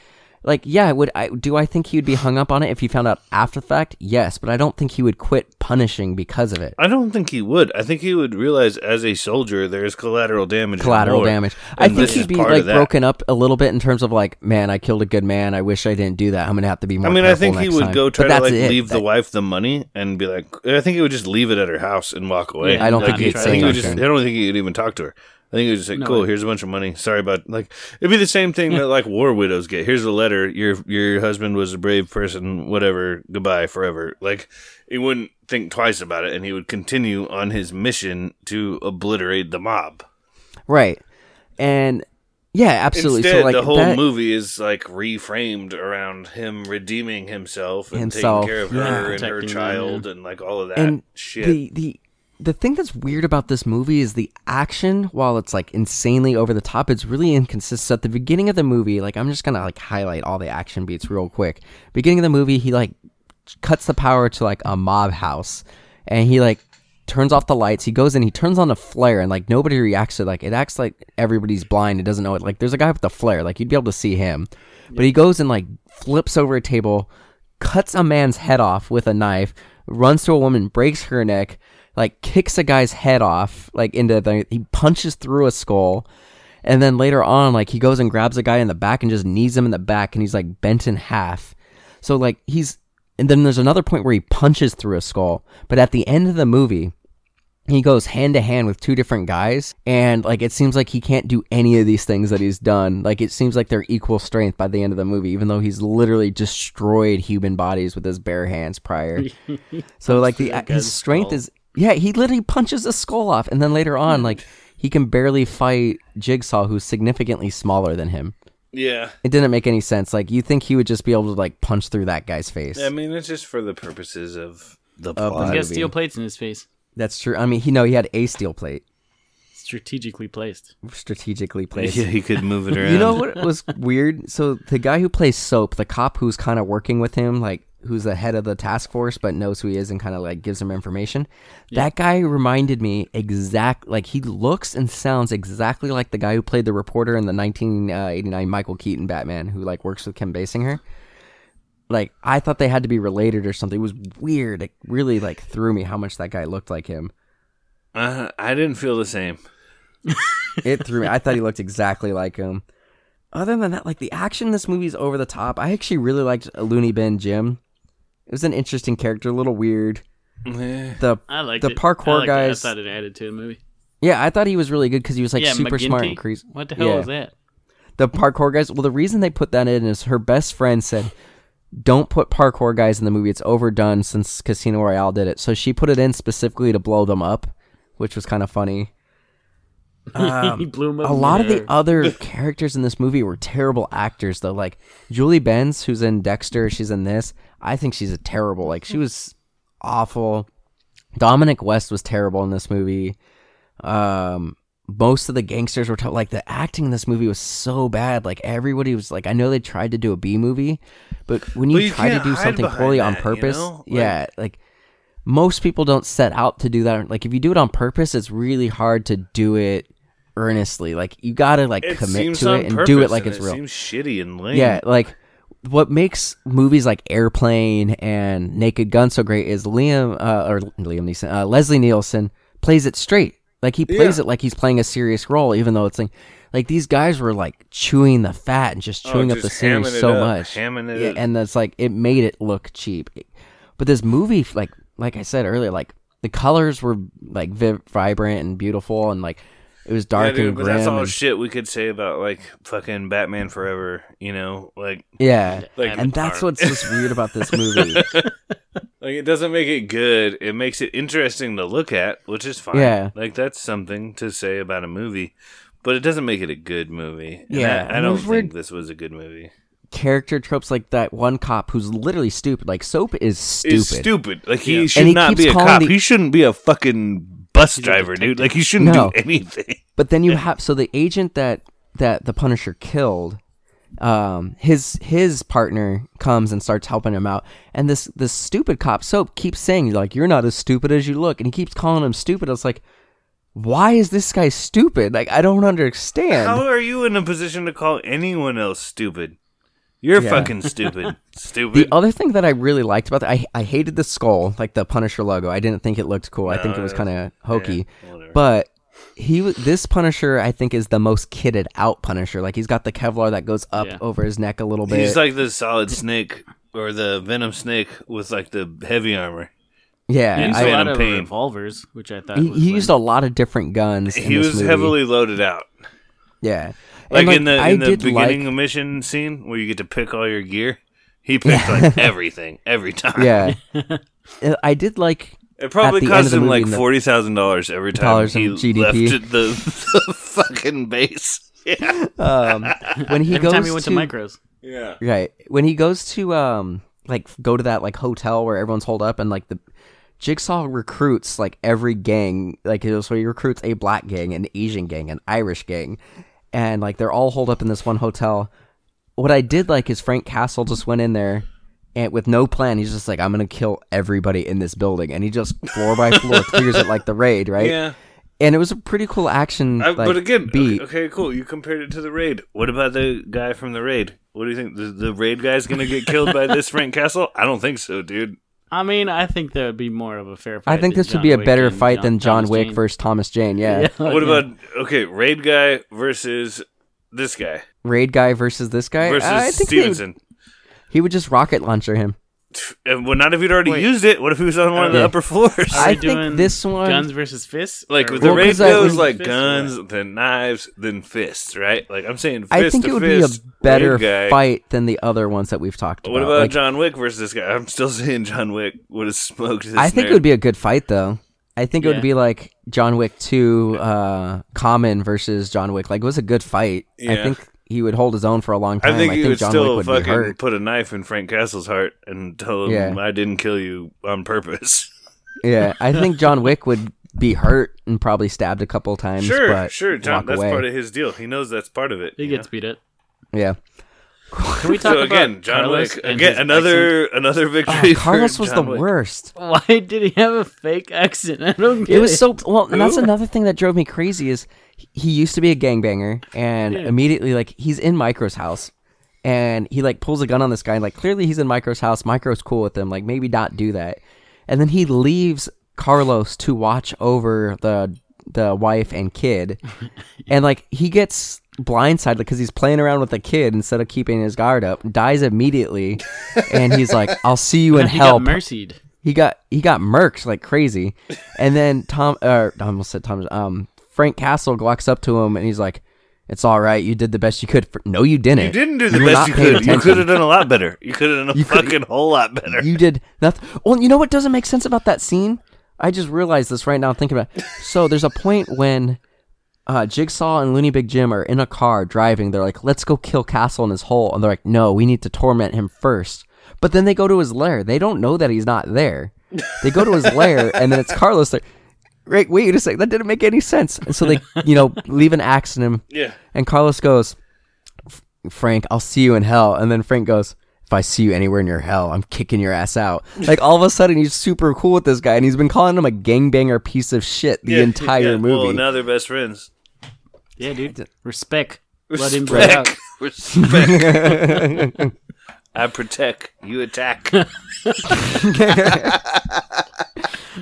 Like, yeah, would I do I think he would be hung up on it if he found out after the fact? Yes, but I don't think he would quit punishing because of it. I don't think he would. I think he would realize as a soldier there's collateral damage. collateral damage. I think he'd be like broken up a little bit in terms of like, man, I killed a good man. I wish I didn't do that. I'm gonna have to be more. I mean, I think he would time." go But try to like it. leave the wife the money and be like. I think he would just leave it at her house and walk away. Yeah, I don't not think he'd I to say think he would just. anything. I don't think he'd even talk to her. Think it was just like, No, cool. it- Here's a bunch of money. Sorry about like it'd be the same thing that like war widows get. Here's a letter. Your your husband was a brave person. Whatever. Goodbye forever. Like he wouldn't think twice about it, and he would continue on his mission to obliterate the mob. Right. And yeah, absolutely. Instead, so like the whole that, movie is like reframed around him redeeming himself and Himself, taking care of yeah. her and her Protecting them, child and like all of that and shit. the the the thing that's weird about this movie is the action while it's like insanely over the top it's really inconsistent. At the beginning of the movie like i'm just gonna like highlight all the action beats real quick. Beginning of the movie he like cuts the power to like a mob house and he like turns off the lights. He goes in he turns on a flare and like nobody reacts to it. Like it acts like everybody's blind. It doesn't know it. Like there's a guy with a flare. Like you'd be able to see him. But he goes and like flips over a table cuts a man's head off with a knife runs to a woman breaks her neck like kicks a guy's head off like into the he punches through a skull and then later on like he goes and grabs a guy in the back and just knees him in the back and he's like bent in half. So like he's and then there's another point where he punches through a skull but at the end of the movie he goes hand to hand with two different guys and like it seems like he can't do any of these things that he's done. Like it seems like they're equal strength by the end of the movie even though he's literally destroyed human bodies with his bare hands prior. So like the his strength is yeah he literally punches a skull off and then later on like he can barely fight jigsaw who's significantly smaller than him yeah. it didn't make any sense like you think he would just be able to like punch through that guy's face I mean, it's just for the purposes of the the plot. He's got steel plates in his face, that's true i mean he no he had a steel plate strategically placed. strategically placed yeah, he could move it around. You know what was weird? So the guy who plays Soap, the cop who's kind of working with him, like who's the head of the task force but knows who he is and kind of like gives him information. That guy reminded me exact like he looks and sounds exactly like the guy who played the reporter in the 1989 Michael Keaton Batman who like works with Kim Basinger. Like I thought they had to be related or something. It was weird. It really like threw me how much that guy looked like him. Uh, I didn't feel the same. It threw me. I thought he looked exactly like him. Other than that, like the action in this movie is over the top. I actually really liked Looney Bin Jim. It was an interesting character, a little weird. The I like the it. parkour I liked it. guys. I thought it added to the movie. yeah, I thought he was really good because he was like yeah, super smart McGinty? and crazy. What the hell Yeah. was that? The parkour guys. Well, the reason they put that in is her best friend said, "Don't put parkour guys in the movie. It's overdone since Casino Royale did it." So she put it in specifically to blow them up, which was kind of funny. Um, he blew him up a lot of the other characters in this movie were terrible actors though like julie benz who's in dexter she's in this i think she's a terrible like she was awful. Dominic west was terrible in this movie. Um most of the gangsters were t- like the acting in this movie was so bad. Like everybody was like i know they tried to do a b movie but when you, you try to do something poorly on that, you purpose know? Like- yeah like most people don't set out to do that. Like if you do it on purpose it's really hard to do it earnestly. Like you gotta like It commit to it and do it like and it's it real. Seems shitty and lame. yeah like what makes movies like airplane and naked gun so great is liam uh, or liam neeson uh, leslie nielsen plays it straight like he plays Yeah. it like he's playing a serious role even though it's like like these guys were like chewing the fat and just Oh, chewing up the just scenery hamming so up, much hamming it yeah, up. and that's like it made it look cheap but this movie like like i said earlier like the colors were like vi- vibrant and beautiful and like it was Yeah, dark dude, and but grim that's all and- shit we could say about like fucking Batman Forever. You know, like yeah Like- and that's what's just weird about this movie like it doesn't make it good. It makes it interesting to look at, which is fine. Yeah. like that's something to say about a movie, but it doesn't make it a good movie. And Yeah, I, I don't think weird- this was a good movie. character tropes like that one cop who's literally stupid like soap is stupid It's stupid. Like he Yeah. should he not be a cop. the- He shouldn't be a fucking bus driver, dude. Like he shouldn't No. do anything. But then you have so the agent that that the Punisher killed, um, his his partner comes and starts helping him out, and this this stupid cop Soap keeps saying like you're not as stupid as you look, and he keeps calling him stupid. I was like, why is this guy stupid? Like I don't understand. How are you in a position to call anyone else stupid? You're Yeah. fucking stupid. stupid. The other thing that I really liked about that, I I hated the skull, like the Punisher logo. I didn't think it looked cool. I think it was uh, kind of hokey. Yeah. But he w- this Punisher, I think, is the most kitted out Punisher. Like he's got the Kevlar that goes up Yeah. over his neck a little bit. He's like the solid snake or the venom snake with like the heavy armor. Yeah, He used I- a lot Phantom of Pain. revolvers, which I thought he, was he like- used a lot of different guns. in He this was movie. heavily loaded out. yeah, Like, And, in the I in the beginning like- mission scene where you get to pick all your gear. He picked like everything every time. yeah. Uh, I did like It probably At the end cost him movie like forty thousand dollars every time Dollars he in GDP. left the, the fucking base. Yeah, um when he Every goes time he went to, to micros. yeah. Right. When he goes to um like go to that like hotel where everyone's holed up and like the Jigsaw recruits like every gang like so he recruits a black gang, an Asian gang, an Irish gang, and like they're all holed up in this one hotel. What I did like is Frank Castle just went in there and with no plan, he's just like, I'm gonna kill everybody in this building and he just floor by floor clears it like the raid, right? Yeah. And it was a pretty cool action I, like, but again, beat. okay, okay, cool. You compared it to the raid. What about the guy from the raid? What do you think? The, the raid guy's gonna get killed by this Frank Castle? I don't think so, dude. I mean, I think there would be more of a fair fight. I think than this would be a Wick better and fight than John Thomas Wick Jane. versus Thomas Jane, yeah. Yeah, What yeah. about okay, raid guy versus this guy Raid guy versus this guy. versus I think he would, Stevenson? he would just rocket launcher him. And well, not if he'd already Wait. used it. What if he was on one of the Yeah. upper floors? Are I we think doing this one- guns versus fists. Like Or- the Well, raid 'cause I- goes when- like Fists or guns, what? then knives, then fists, right? Like I'm saying, fist I think to it would fist, be a better raid guy. fight than the other ones that we've talked about. What about. about Like, John Wick versus this guy? I'm still saying John Wick would have smoked this. I think nerd. it would be a good fight though. I think it Yeah. would be like John Wick 2 uh Common versus John Wick. Like it was a good fight. I Yeah. think he would hold his own for a long time. I think he would John still Wick would fucking hurt. put a knife in Frank Castle's heart and tell him Yeah. I didn't kill you on purpose. Yeah, I think John Wick would be hurt and probably stabbed a couple times. sure, but sure, John. walk That's away. part of his deal. He knows that's part of it. He gets know? beat up. Yeah. Can we talk about So about again, John Carlos Wick and again. his Another another Oh, victory. for Carlos was the Wick. worst. Why did he have a fake accent? I don't get It was so well, and that's another thing that drove me crazy is he used to be a gangbanger, and Yeah. immediately like he's in Micro's house, and he like pulls a gun on this guy, and like clearly he's in Micro's house. Micro's cool with him, like maybe not do that, and then he leaves Carlos to watch over the the wife and kid, and like he gets blindsided because he's playing around with the kid instead of keeping his guard up, dies immediately, and he's like, "I'll see you in he hell." got mercied. he got he got murked like crazy, and then Tom or I almost said Tom um Frank Castle walks up to him and he's like, "It's all right, you did the best you could." For, no, you didn't. You didn't do the You best you could. You could have done a lot better. You could have done a You could- fucking whole lot better. You did nothing. Well, you know what doesn't make sense about that scene? I just realized this right now. Thinking about. It. So there's a point when. Uh, Jigsaw and Looney Bin Jim are in a car driving. They're like, "Let's go kill Castle in his hole," and they're like, "No, we need to torment him first. But then they go to his lair. They don't know that he's not there. They go to his lair, and then it's Carlos. Like, wait, wait a second, that didn't make any sense. And so they, you know, leave an axe in him. yeah. And Carlos goes, Frank, I'll see you in hell. And then Frank goes, if I see you anywhere in your hell, I'm kicking your ass out. Like all of a sudden, he's super cool with this guy, and he's been calling him a gangbanger piece of shit the Yeah, entire yeah. movie. Well, now they're best friends. Yeah, dude. Respect. Let him play out. Respect. Respect. I protect. You attack.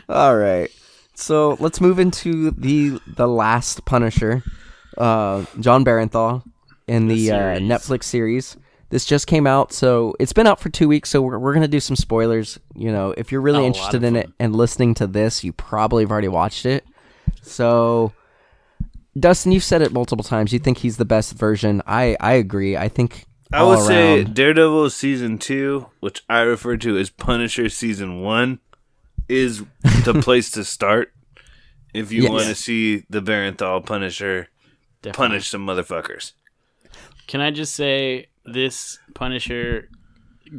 all right, so let's move into the the last Punisher, uh, Jon Bernthal, in the, uh, series. Netflix series. This just came out, so it's been out for two weeks. So we're, we're gonna do some spoilers. You know, if you're really A lot interested of in it and listening to this, you probably have already watched it. So, Dustin, you've said it multiple times. You think he's the best version. I I agree. I think I all would say Daredevil season two, which I refer to as Punisher season one, is the place to start if you Yes. want to see the Bernthal Punisher Definitely. punish some motherfuckers. Can I just say this Punisher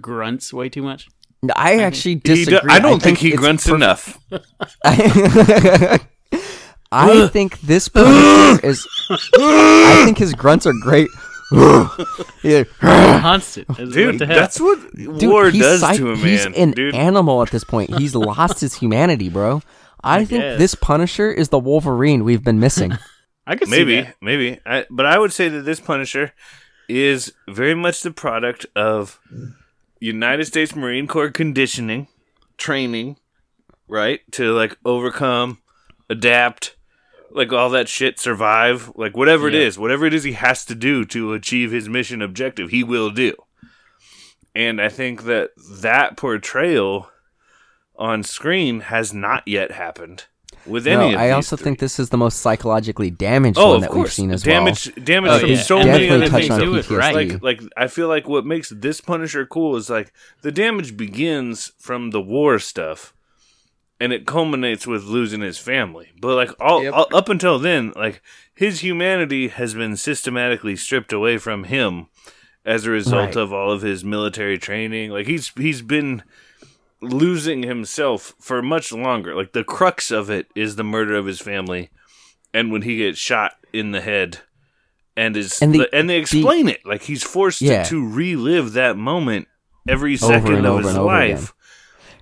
grunts way too much? I actually disagree. do- I don't think, he grunts per- enough. I think this Punisher is. I think his grunts are great. Yeah. Constant. Is- what Dude, that's what Dude, war he's does psych- to a man. He's an dude. animal at this point. He's lost his humanity, bro. I, think guess. this Punisher is the Wolverine we've been missing. I could see maybe, that. maybe. I, but I would say that this Punisher is very much the product of United States Marine Corps conditioning, training, right? To like overcome, adapt, like all that shit, survive, like whatever it Yeah. is, whatever it is he has to do to achieve his mission objective, he will do. And I think that that portrayal on screen has not yet happened with No, any of I also three. think this is the most psychologically damaged Oh, one of that we've seen as well. damage, damage Oh, from yeah. so Definitely many other things. on do it PTSD. right. Like, like I feel like what makes this Punisher cool is like the damage begins from the war stuff, and it culminates with losing his family. But like all, Yep. all up until then, like his humanity has been systematically stripped away from him as a result Right. of all of his military training. Like he's he's been losing himself for much longer. Like the crux of it is the murder of his family, and when he gets shot in the head, and is And the- and they explain it like he's forced Yeah. to, to relive that moment every second and of over his and over life. again.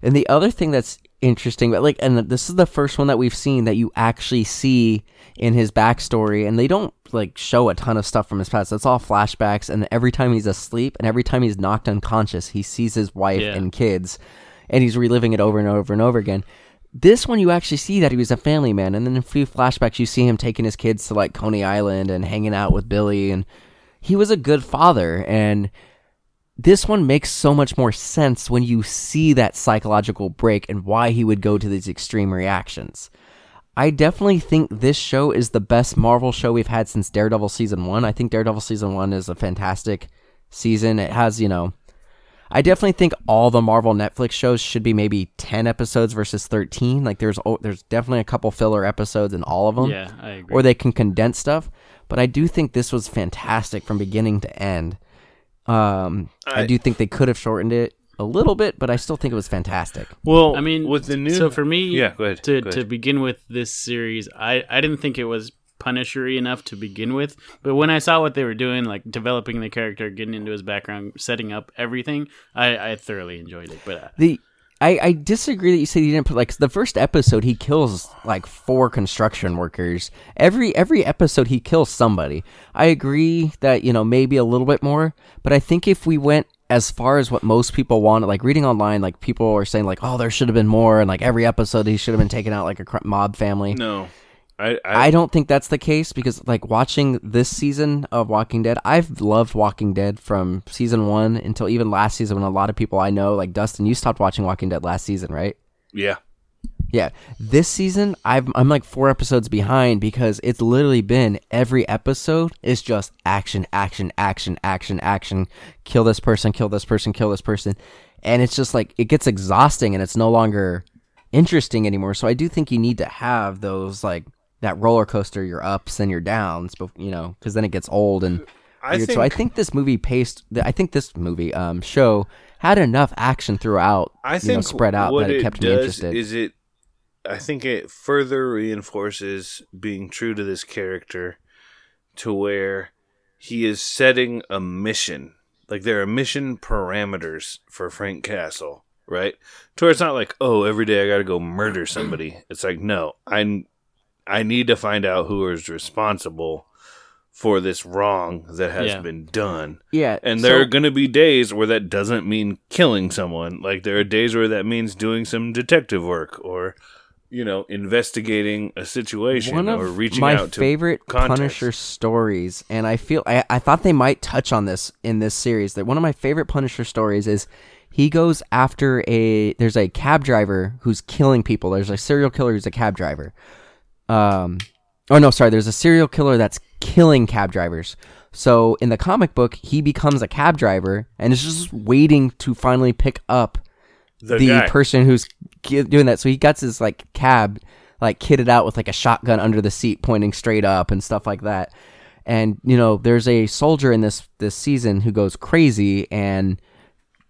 And the other thing that's interesting, but like, and this is the first one that we've seen that you actually see in his backstory, and they don't like show a ton of stuff from his past. It's all flashbacks, and every time he's asleep and every time he's knocked unconscious, he sees his wife Yeah. and kids, and he's reliving it over and over and over again. This one, you actually see that he was a family man, and then in a few flashbacks, you see him taking his kids to like Coney Island and hanging out with Billy, and he was a good father, and this one makes so much more sense when you see that psychological break and why he would go to these extreme reactions. I definitely think this show is the best Marvel show we've had since Daredevil season 1. I think Daredevil season 1 is a fantastic season. It has, you know, I definitely think all the Marvel Netflix shows should be maybe 10 episodes versus 13. Like there's there's definitely a couple filler episodes in all of them Yeah, I agree. or they can condense stuff. But I do think this was fantastic from beginning to end. Um, I, I- do think they could have shortened it a little bit, but I still think it was fantastic. Well, I mean, with the new So for me, yeah, go ahead. To go to begin with this series, I I didn't think it was Punisher enough to begin with, but when I saw what they were doing, like developing the character, getting into his background, setting up everything, I I thoroughly enjoyed it. But uh, The I, I disagree that you said he didn't put like the first episode he kills like four construction workers. Every every episode he kills somebody. I agree that, you know, maybe a little bit more, but I think if we went as far as what most people wanted, like reading online, like people are saying like, oh, there should have been more, and like every episode he should have been taking out like a mob family. no, I, I, I don't think that's the case because like watching this season of Walking Dead, I've loved Walking Dead from season one until even last season when a lot of people I know, like Dustin, you stopped watching Walking Dead last season, right? yeah. Yeah. This season I've I'm like four episodes behind because it's literally been every episode is just action, action, action, action, action. Kill this person, kill this person, kill this person. And it's just like it gets exhausting and it's no longer interesting anymore. So I do think you need to have those like that roller coaster, your ups and your downs, but you know, because then it gets old and I weird. so I think- think this movie paced. I think this movie um show had enough action throughout. I you think know, spread out that it kept me interested. Is it? I think it further reinforces being true to this character, to where he is setting a mission. Like there are mission parameters for Frank Castle, right? To where it's not like, oh, every day I got to go murder somebody. It's like, no, I, I need to find out who is responsible for this wrong that has Yeah. been done. yeah, And so- there are going to be days where that doesn't mean killing someone. Like there are days where that means doing some detective work or, you know, investigating a situation one or reaching my out to favorite context. Punisher stories, and I feel I, I thought they might touch on this in this series. That one of my favorite Punisher stories is he goes after a there's a cab driver who's killing people. There's a serial killer who's a cab driver. Um, oh no, sorry. There's a serial killer that's killing cab drivers. So in the comic book, he becomes a cab driver and is just waiting to finally pick up The, the person who's doing that. So he gets his like cab like kitted out with like a shotgun under the seat pointing straight up and stuff like that. And you know, there's a soldier in this this season who goes crazy and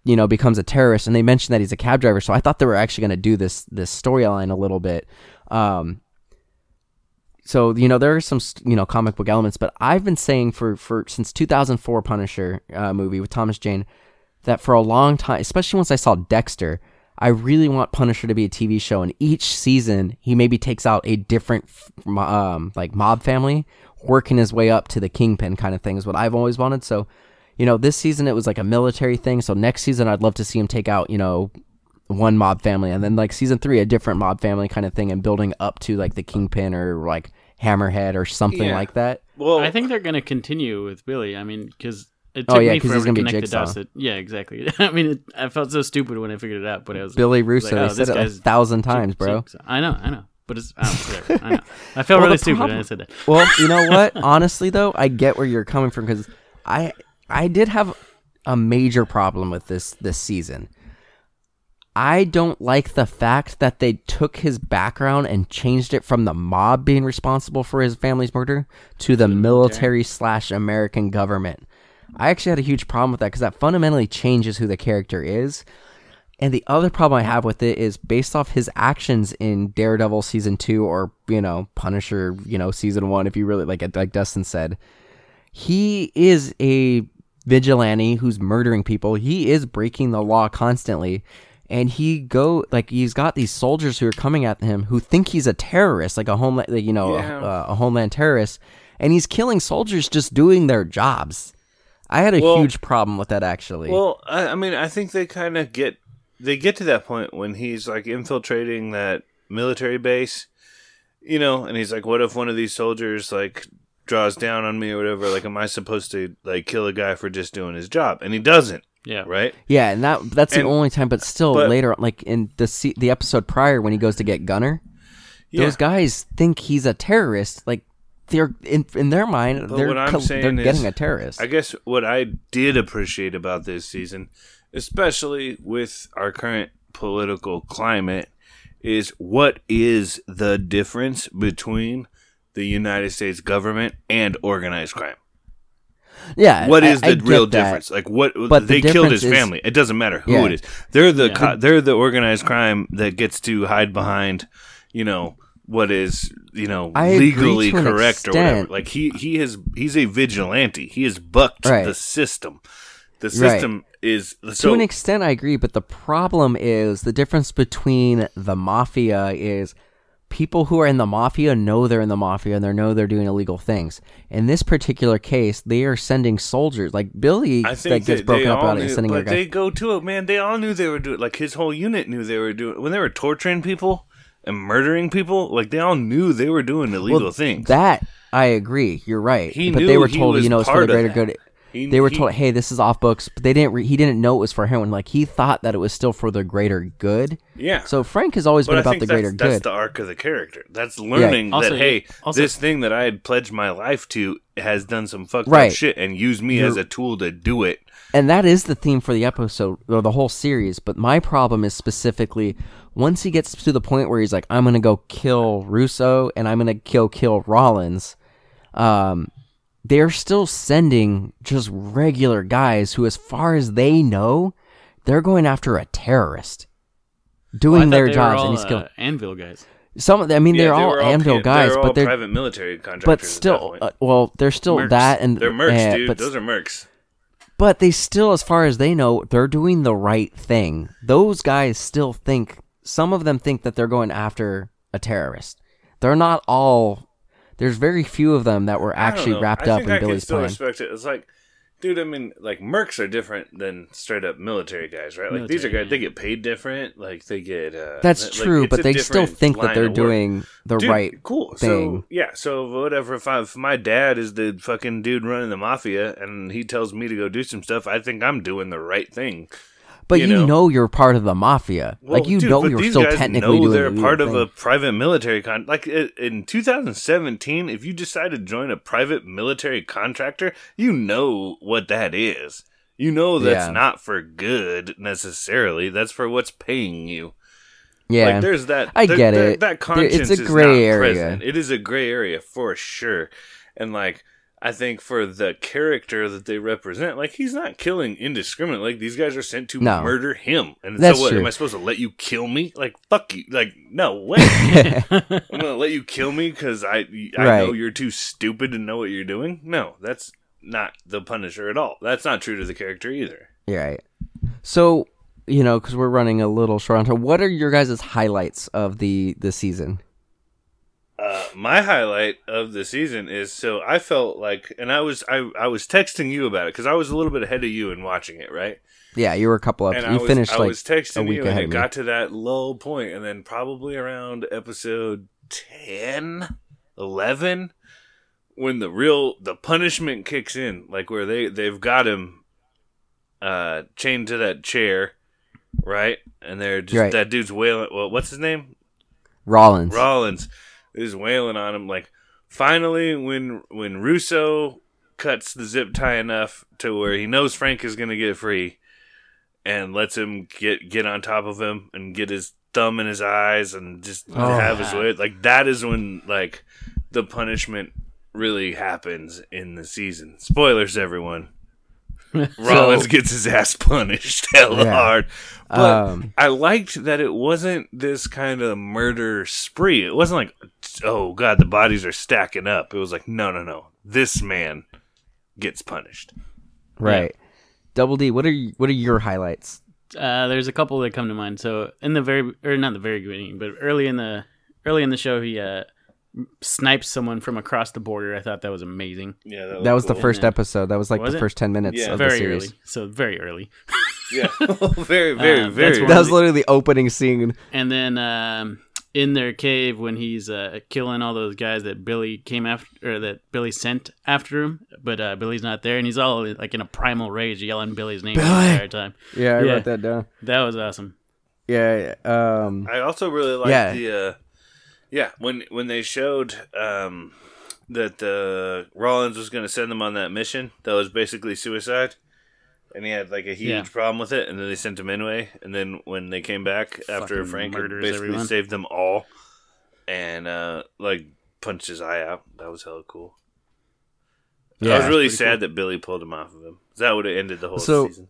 you know becomes a terrorist and they mentioned that he's a cab driver. So I thought they were actually going to do this this storyline a little bit. Um so you know there are some you know comic book elements, but I've been saying for for since 2004 Punisher uh, movie with Thomas Jane that for a long time, especially once I saw Dexter, I really want Punisher to be a TV show. And each season, he maybe takes out a different, um, like mob family, working his way up to the kingpin kind of thing is what I've always wanted. So, you know, this season it was like a military thing. So next season, I'd love to see him take out, you know, one mob family, and then like season three, a different mob family kind of thing, and building up to like the kingpin or like Hammerhead or something Yeah. like that. well, I think they're going to continue with Billy. I mean, because It Oh, yeah, me 'cause he's forever to gonna be connect the Jigsaw. dots. That, yeah, exactly. I mean, it, I felt so stupid when I figured it out, but I was Billy like, Russo. oh, they this said it a guy's thousand times, bro. Jigsaw. I know, I know, but it's I, don't, I know. I felt Well, really the stupid when I said that. Well, you know what? Honestly, though, I get where you're coming from because I I did have a major problem with this this season. I don't like the fact that they took his background and changed it from the mob being responsible for his family's murder to the military slash American government. I actually had a huge problem with that because that fundamentally changes who the character is. And the other problem I have with it is based off his actions in Daredevil season two or, you know, Punisher, you know, season one, if you really like it, like Dustin said, he is a vigilante who's murdering people. He is breaking the law constantly. And he go like he's got these soldiers who are coming at him who think he's a terrorist, like a homeland, like, you know, Yeah. a, uh, a homeland terrorist, and he's killing soldiers just doing their jobs. I had a Well- huge problem with that actually. Well, I, I mean, I think they kind of get they get to that point when he's like infiltrating that military base, you know, and he's like, "What if one of these soldiers like draws down on me or whatever? Like, am I supposed to like kill a guy for just doing his job?" And he doesn't, Yeah, right? Yeah, and that that's And- the only time. But still, but- later, like in the the episode prior, when he goes to get Gunner, Yeah. those guys think he's a terrorist. Like they're in in their mind, But they're what I'm co- saying they're is- getting a terrorist. I guess what I did appreciate about this season, especially with our current political climate, is what is the difference between the United States government and organized crime? Yeah, What I- is I the get real difference? Like what But the they killed his is- family. It doesn't matter who Yeah. it is. They're the Yeah. co- they're the organized crime that gets to hide behind, you know, what is you know I legally correct or whatever. Like he he is he's a vigilante. He has bucked Right. the system. The Right. system is to an extent, I agree. But the problem is the difference between the mafia is people who are in the mafia know they're in the mafia and they know they're doing illegal things. In this particular case, they are sending soldiers. Like Billy, I that gets that broken they up about it, and sending but they go to it, man. They all knew they were doing. Like his whole unit knew they were doing when they were torturing people and murdering people. Like they all knew they were doing illegal things. That I agree. You're right. He but knew they were told, you know, it's for the greater that. good. He- They were he- told, hey, this is off books, but they didn't. Re- he didn't know it was for him. Like he thought that it was still for the greater good. yeah. So Frank has always But been I about think the that's, greater that's good. the arc of the character. That's learning Also, that hey, also- this thing that I had pledged my life to has done some fucked Right. up shit and used me You're- as a tool to do it. and that is the theme for the episode or the whole series. But my problem is specifically once he gets to the point where he's like, I'm gonna go kill Russo and I'm gonna kill kill Rollins. Um, they're still sending just regular guys who, as far as they know, they're going after a terrorist. Doing Well, I their they were jobs, all, and he's uh, killing Anvil guys. some. of them- I mean, Yeah, they're they all were Anvil can- guys, they're all but they're private military contractors. but at that still, point. uh, well, they're still Mercs. that, and they're mercs, uh, dude. But Those are mercs. but they still, as far as they know, they're doing the right thing. Those guys still think, some of them think that they're going after a terrorist. They're not all. There's very few of them that were I don't actually know. wrapped I up think in I Billy's still plan. respect it. It's like, dude, I mean, like mercs are different than straight up military guys, right? Like these are Military, guys, they get paid different. Like they get. Uh, That's like, true, it's but a they still different think that line they're of work. doing the Dude, right cool thing. So yeah, so whatever. If, I, if my dad is the fucking dude running the mafia and he tells me to go do some stuff, I think I'm doing the right thing. But you you, know. know. you're part of the mafia. like you dude, know you're still technically know doing they're the part legal of a private military con. Like in 2017, if you decide to join a private military contractor, you know what that is. You know that's Yeah. not for good necessarily. That's for what's paying you. Yeah, Like there's that. I there- get there- it. That There- it's conscience a is gray not area. present. It is a gray area for sure. And like I think for the character that they represent, like he's not killing indiscriminately. Like these guys are sent to No. murder him. And That's so what? true. Am I supposed to let you kill me? Like fuck you. Like no way. I'm gonna let you kill me because I I know you're too stupid to know what you're doing. No, that's not the Punisher at all. That's not true to the character either. You're right. So you know, because we're running a little short on time. What are your guys' highlights of the the season? Uh, my highlight of the season is so I felt like, and I was I, I was texting you about it because I was a little bit ahead of you in watching it, right? Yeah, you were a couple up. And You I was, finished I like was texting a week you, and it got to that low point, and then probably around episode 10, 11, when the real the punishment kicks in, like where they they've got him uh chained to that chair, right? And they're just Right. that dude's wailing. Well, what's his name? Rollins. Rollins is wailing on him. Like finally, when when Russo cuts the zip tie enough to where he knows Frank is gonna get free, and lets him get get on top of him and get his thumb in his eyes and just Oh. have his way. Like that is when like the punishment really happens in the season. Spoilers, everyone. Rollins gets his ass punished Yeah. hard. But Um, I liked that it wasn't this kind of murder spree. It wasn't like, oh god, the bodies are stacking up. It was like, no, no, no. This man gets punished. right. Double D, what are you, what are your highlights? Uh, there's a couple that come to mind. So in the very, or not the very beginning, but early in the early in the show, he uh, snipes someone from across the border. I thought that was amazing. Yeah, That was the cool. first Yeah. episode. That was like Was the it? first ten minutes Yeah. of the series. early, so very early. Yeah, very, very, Uh, very. That was literally the opening scene. And then um, in their cave when he's uh, killing all those guys that Billy came after, or that Billy sent after him, but uh, Billy's not there, and he's all like in a primal rage, yelling Billy's name Billy! the entire time. Yeah, I Yeah. wrote that down. That was awesome. Yeah, um, I also really liked Yeah. the uh yeah, when when they showed um that the Rollins was going to send them on that mission that was basically suicide and he had like a huge Yeah. problem with it and then they sent him anyway and then when they came back after Fucking Frank had basically everyone. saved them all and uh like punched his eye out. That was hella cool. Yeah, I was really pretty sad that Billy pulled him off of him. That would have ended the whole So- season.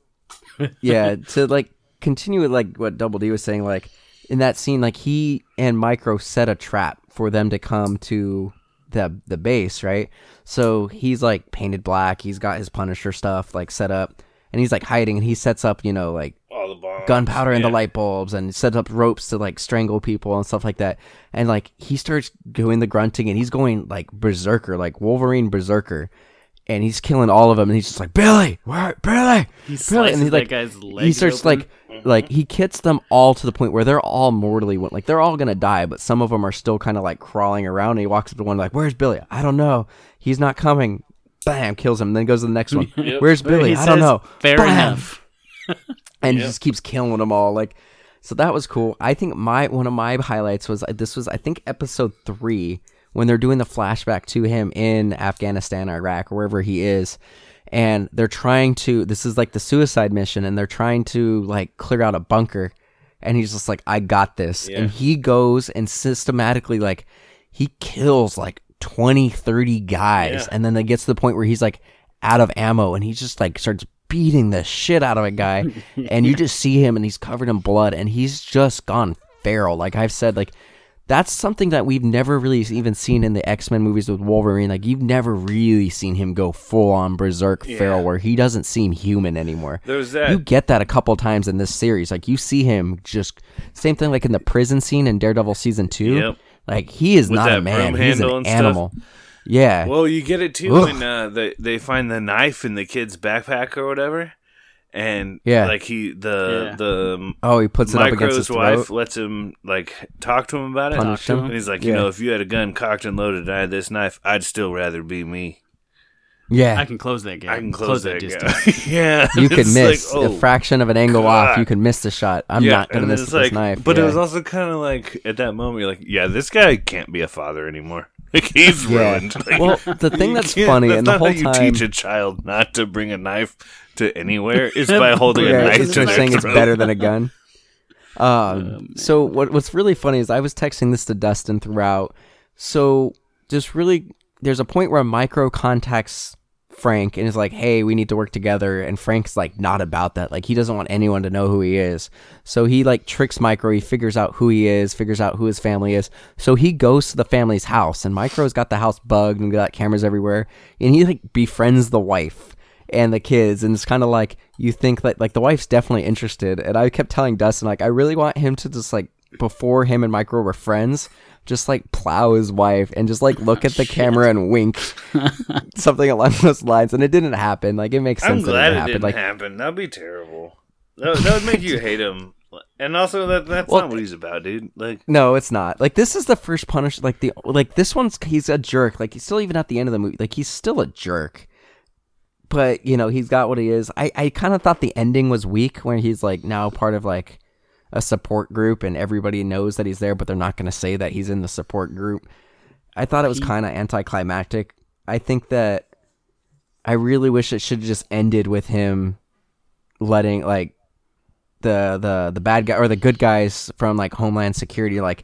yeah. To like continue with like what Double D was saying, like in that scene, like he and Micro set a trap for them to come to the the base, right? So he's like painted black. He's got his Punisher stuff like set up, and he's like hiding. And he sets up, you know, like All the bombs. gunpowder and Yeah. the light bulbs and sets up ropes to like strangle people and stuff like that. And like he starts doing the grunting and he's going like berserker, like Wolverine berserker. And he's killing all of them and he's just like, Billy, where Billy? He Billy slices and he that like guy's he starts open. like like he kits them all to the point where they're all mortally wo- like they're all gonna die, but some of them are still kind of like crawling around. And he walks up to one like, "Where's Billy? I don't know. He's not coming." Bam, kills him. Then goes to the next one. Yep. Where's Billy? He I don't says, know. Fair Bam! enough. and Yep. just keeps killing them all. Like, so that was cool. I think my one of my highlights was this was I think episode three when they're doing the flashback to him in Afghanistan, Iraq, or wherever he is, and they're trying to. This is like the suicide mission, and they're trying to like clear out a bunker, and he's just like, "I got this," Yeah. and he goes and systematically like he kills like 20 30 guys Yeah. and then it gets to the point where he's like out of ammo and he just like starts beating the shit out of a guy and you just see him and he's covered in blood and he's just gone feral like i've said like that's something that we've never really even seen in the x-men movies with wolverine like you've never really seen him go full on berserk feral Yeah. where he doesn't seem human anymore There's that you get that a couple times in this series. Like you see him just same thing like in the prison scene in Daredevil season two. Yep. Like he is With not a man. He's an and stuff. animal. Yeah. Well, you get it too Ugh. when uh, they they find the knife in the kid's backpack or whatever, and Yeah. like he the Yeah. the oh, he puts it up against his Micro's wife throat. lets him like talk to him about it, Punish him. and he's like, you Yeah. know, if you had a gun cocked and loaded and I had this knife, I'd still rather be me. Yeah. I can close that gap. I can close, that, distance. guy. yeah, you could miss like, a oh, fraction of an angle off. You could miss the shot. I'm yeah, not gonna miss it's this like, knife. But yeah. it was also kind of like at that moment, you're like, yeah, this guy can't be a father anymore. Like he's Yeah. ruined. Like, well, the thing that's funny that's and the not whole how you time, teach a child not to bring a knife to anywhere is by holding a knife it's to their saying it's better than a gun. Um, so what what's really funny is I was texting this to Dustin throughout. So just really, there's a point where Micro contacts Frank and is like, "Hey, we need to work together." And Frank's like, not about that. Like he doesn't want anyone to know who he is. So he like tricks Micro. He figures out who he is, figures out who his family is. So he goes to the family's house, and Micro's got the house bugged and got cameras everywhere. And he like befriends the wife and the kids and it's kind of like you think that like the wife's definitely interested and i kept telling dustin like i really want him to just like before him and micro were friends just like plow his wife and just like look at the camera and wink something along those lines and it didn't happen like it makes I'm sense that glad it it happened didn't like happen. That'd be terrible. That, that would make you hate him And also that that's Well, not what he's about, dude. Like No, it's not. Like this is the first punish. Like the like this one's he's a jerk. Like he's still even at the end of the movie. Like he's still a jerk. But you know he's got what he is. I I kind of thought the ending was weak when he's like now part of like a support group and everybody knows that he's there, but they're not going to say that he's in the support group. I thought it was kind of anticlimactic. I think that I really wish it should have just ended with him letting like the the the bad guy or the good guys from like Homeland Security like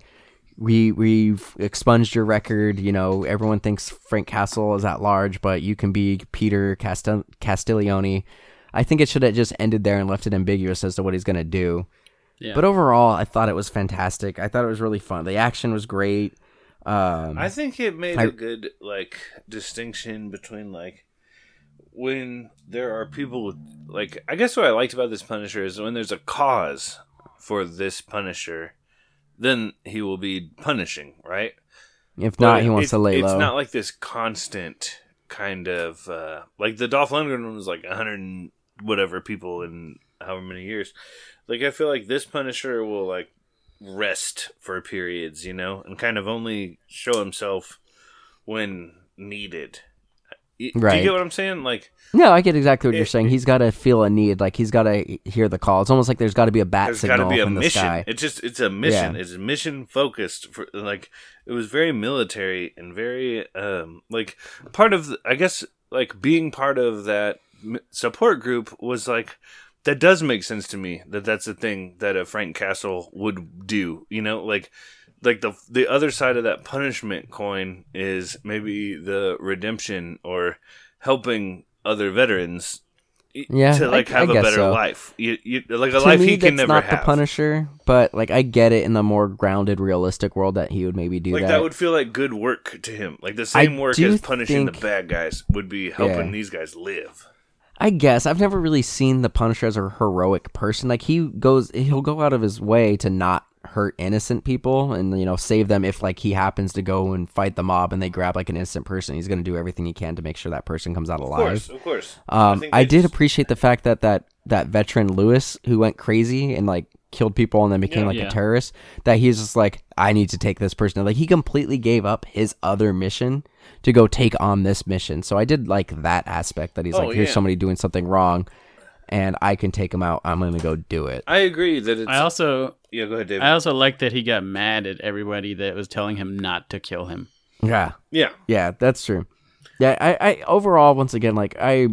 we we've expunged your record. You know, everyone thinks Frank Castle is at large, but you can be Peter Castel- Castiglione. I think it should have just ended there and left it ambiguous as to what he's gonna do. Yeah. But overall, I thought it was fantastic. I thought it was really fun. The action was great. Um, I think it made I- a good like distinction between like when there are people like I guess what I liked about this Punisher is when there's a cause for this Punisher, then he will be punishing, right? if not, he wants it- to lay it's low. not like this constant kind of uh, like the Dolph Lundgren one was like a hundred and whatever people in however many years. Like I feel like this Punisher will like rest for periods, you know, and kind of only show himself when needed. Y- Do you get what I'm saying? Like no, I get exactly what you're saying. He's got to feel a need. Like he's got to hear the call. It's almost like there's got to be a bat there's got signal to be a in the mission. sky. It's just it's a mission. Yeah. It's mission focused for like it was very military and very um like part of the, I guess like being part of that support group was like that does make sense to me that that's a thing that a Frank Castle would do. You know, like like the the other side of that punishment coin is maybe the redemption or helping other veterans Yeah, to like I- I have a better so. life. You, you like a to life me, he can that's never not have. the Punisher, but like I get it in the more grounded, realistic world that he would maybe do like that. that. would feel like good work to him. Like the same work do as punishing think- the bad guys would be helping Yeah. these guys live. I guess I've never really seen the Punisher as a heroic person. Like he goes, he'll go out of his way to not hurt innocent people and you know save them if like he happens to go and fight the mob and they grab like an innocent person. He's going to do everything he can to make sure that person comes out alive Of course, of course. Um, think I, did just- appreciate the fact that that that veteran Lewis, who went crazy and like killed people and then became Yeah. like Yeah. a terrorist, that he's just like, I need to take this person. Like he completely gave up his other mission to go take on this mission. So I did like that aspect that he's Oh, like, here's yeah. somebody doing something wrong, and I can take him out. I'm gonna go do it. I agree that it's. I also yeah, go ahead, David. I also like that he got mad at everybody that was telling him not to kill him. Yeah, yeah, yeah, that's true. Yeah, I, I overall, once again, like I,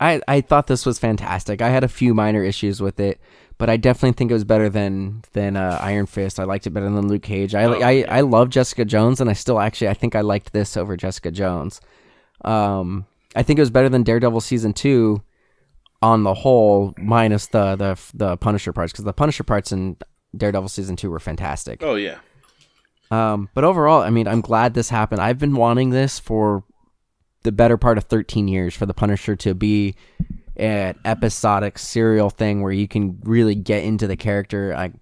I, I thought this was fantastic. I had a few minor issues with it, but I definitely think it was better than than uh, Iron Fist. I liked it better than Luke Cage. I, Oh, I, yeah. I love Jessica Jones, and I still actually I think I liked this over Jessica Jones. Um, I think it was better than Daredevil season two, on the whole, minus the the the Punisher parts, because the Punisher parts in Daredevil season two were fantastic. oh yeah. Um, but overall, I mean, I'm glad this happened. I've been wanting this for the better part of 13 years for the Punisher to be an episodic serial thing where you can really get into the character like,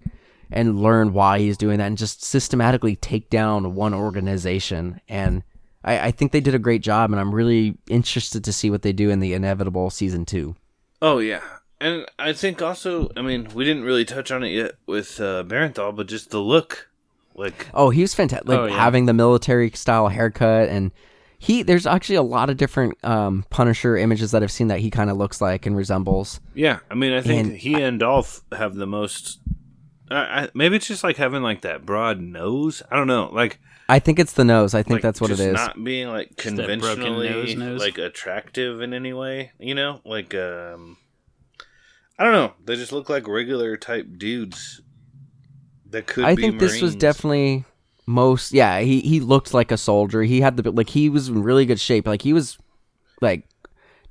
and learn why he's doing that and just systematically take down one organization. And I, I think they did a great job, and I'm really interested to see what they do in the inevitable season two. Oh yeah. And I think also, I mean, we didn't really touch on it yet with uh, Bernthal, but just the look, like Oh, he was fantastic. Like Oh, yeah. having the military style haircut and he there's actually a lot of different um Punisher images that I've seen that he kind of looks like and resembles. yeah. I mean, I think And he and Dolph have the most. I I, maybe it's just like having like that broad nose. I don't know, like I think it's the nose. I think like, that's what it just is. Not being like Just conventionally nose nose. like attractive in any way, you know? Like um I don't know. They just look like regular type dudes that could I be think this was definitely most yeah, he he looked like a soldier. He had the like he was in really good shape. Like he was like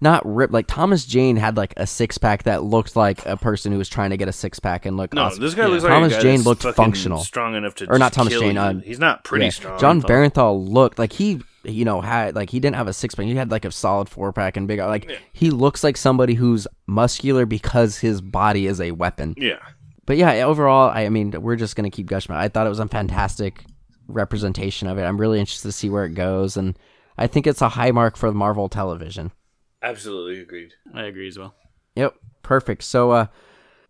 not ripped like Thomas Jane had like a six pack that looked like a person who was trying to get a six pack and look No, awesome. this guy Yeah. looks like Thomas a guy Jane looked functional. strong enough to Or not Thomas Jane, uh, He's not pretty Yeah. strong. Jon but- Bernthal looked like he, you know, had like he didn't have a six pack. He had like a solid four pack and big. Like Yeah. he looks like somebody who's muscular because his body is a weapon. Yeah. But yeah, overall, I, I mean, we're just gonna keep gushing. I thought it was a fantastic representation of it. I'm really interested to see where it goes, and I think it's a high mark for Marvel Television. Absolutely agreed. I agree as well. Yep, perfect. So, uh,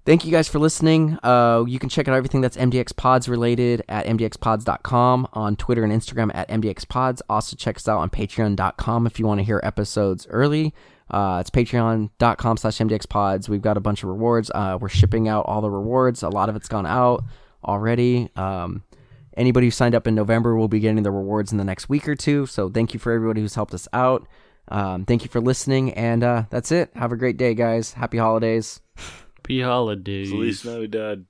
Thank you guys for listening. Uh, you can check out everything that's MDX Pods related at MDXPods.com, on Twitter and Instagram at MDX Pods. Also, check us out on Patreon.com if you want to hear episodes early. Uh, it's patreon.com slash mdxpods. We've got a bunch of rewards. Uh, we're shipping out all the rewards. A lot of it's gone out already. Um, anybody who signed up in November will be getting the rewards in the next week or two. So thank you for everybody who's helped us out. Um, thank you for listening. And uh, that's it. Have a great day, guys. Happy holidays. Happy holidays. Feliz Navidad.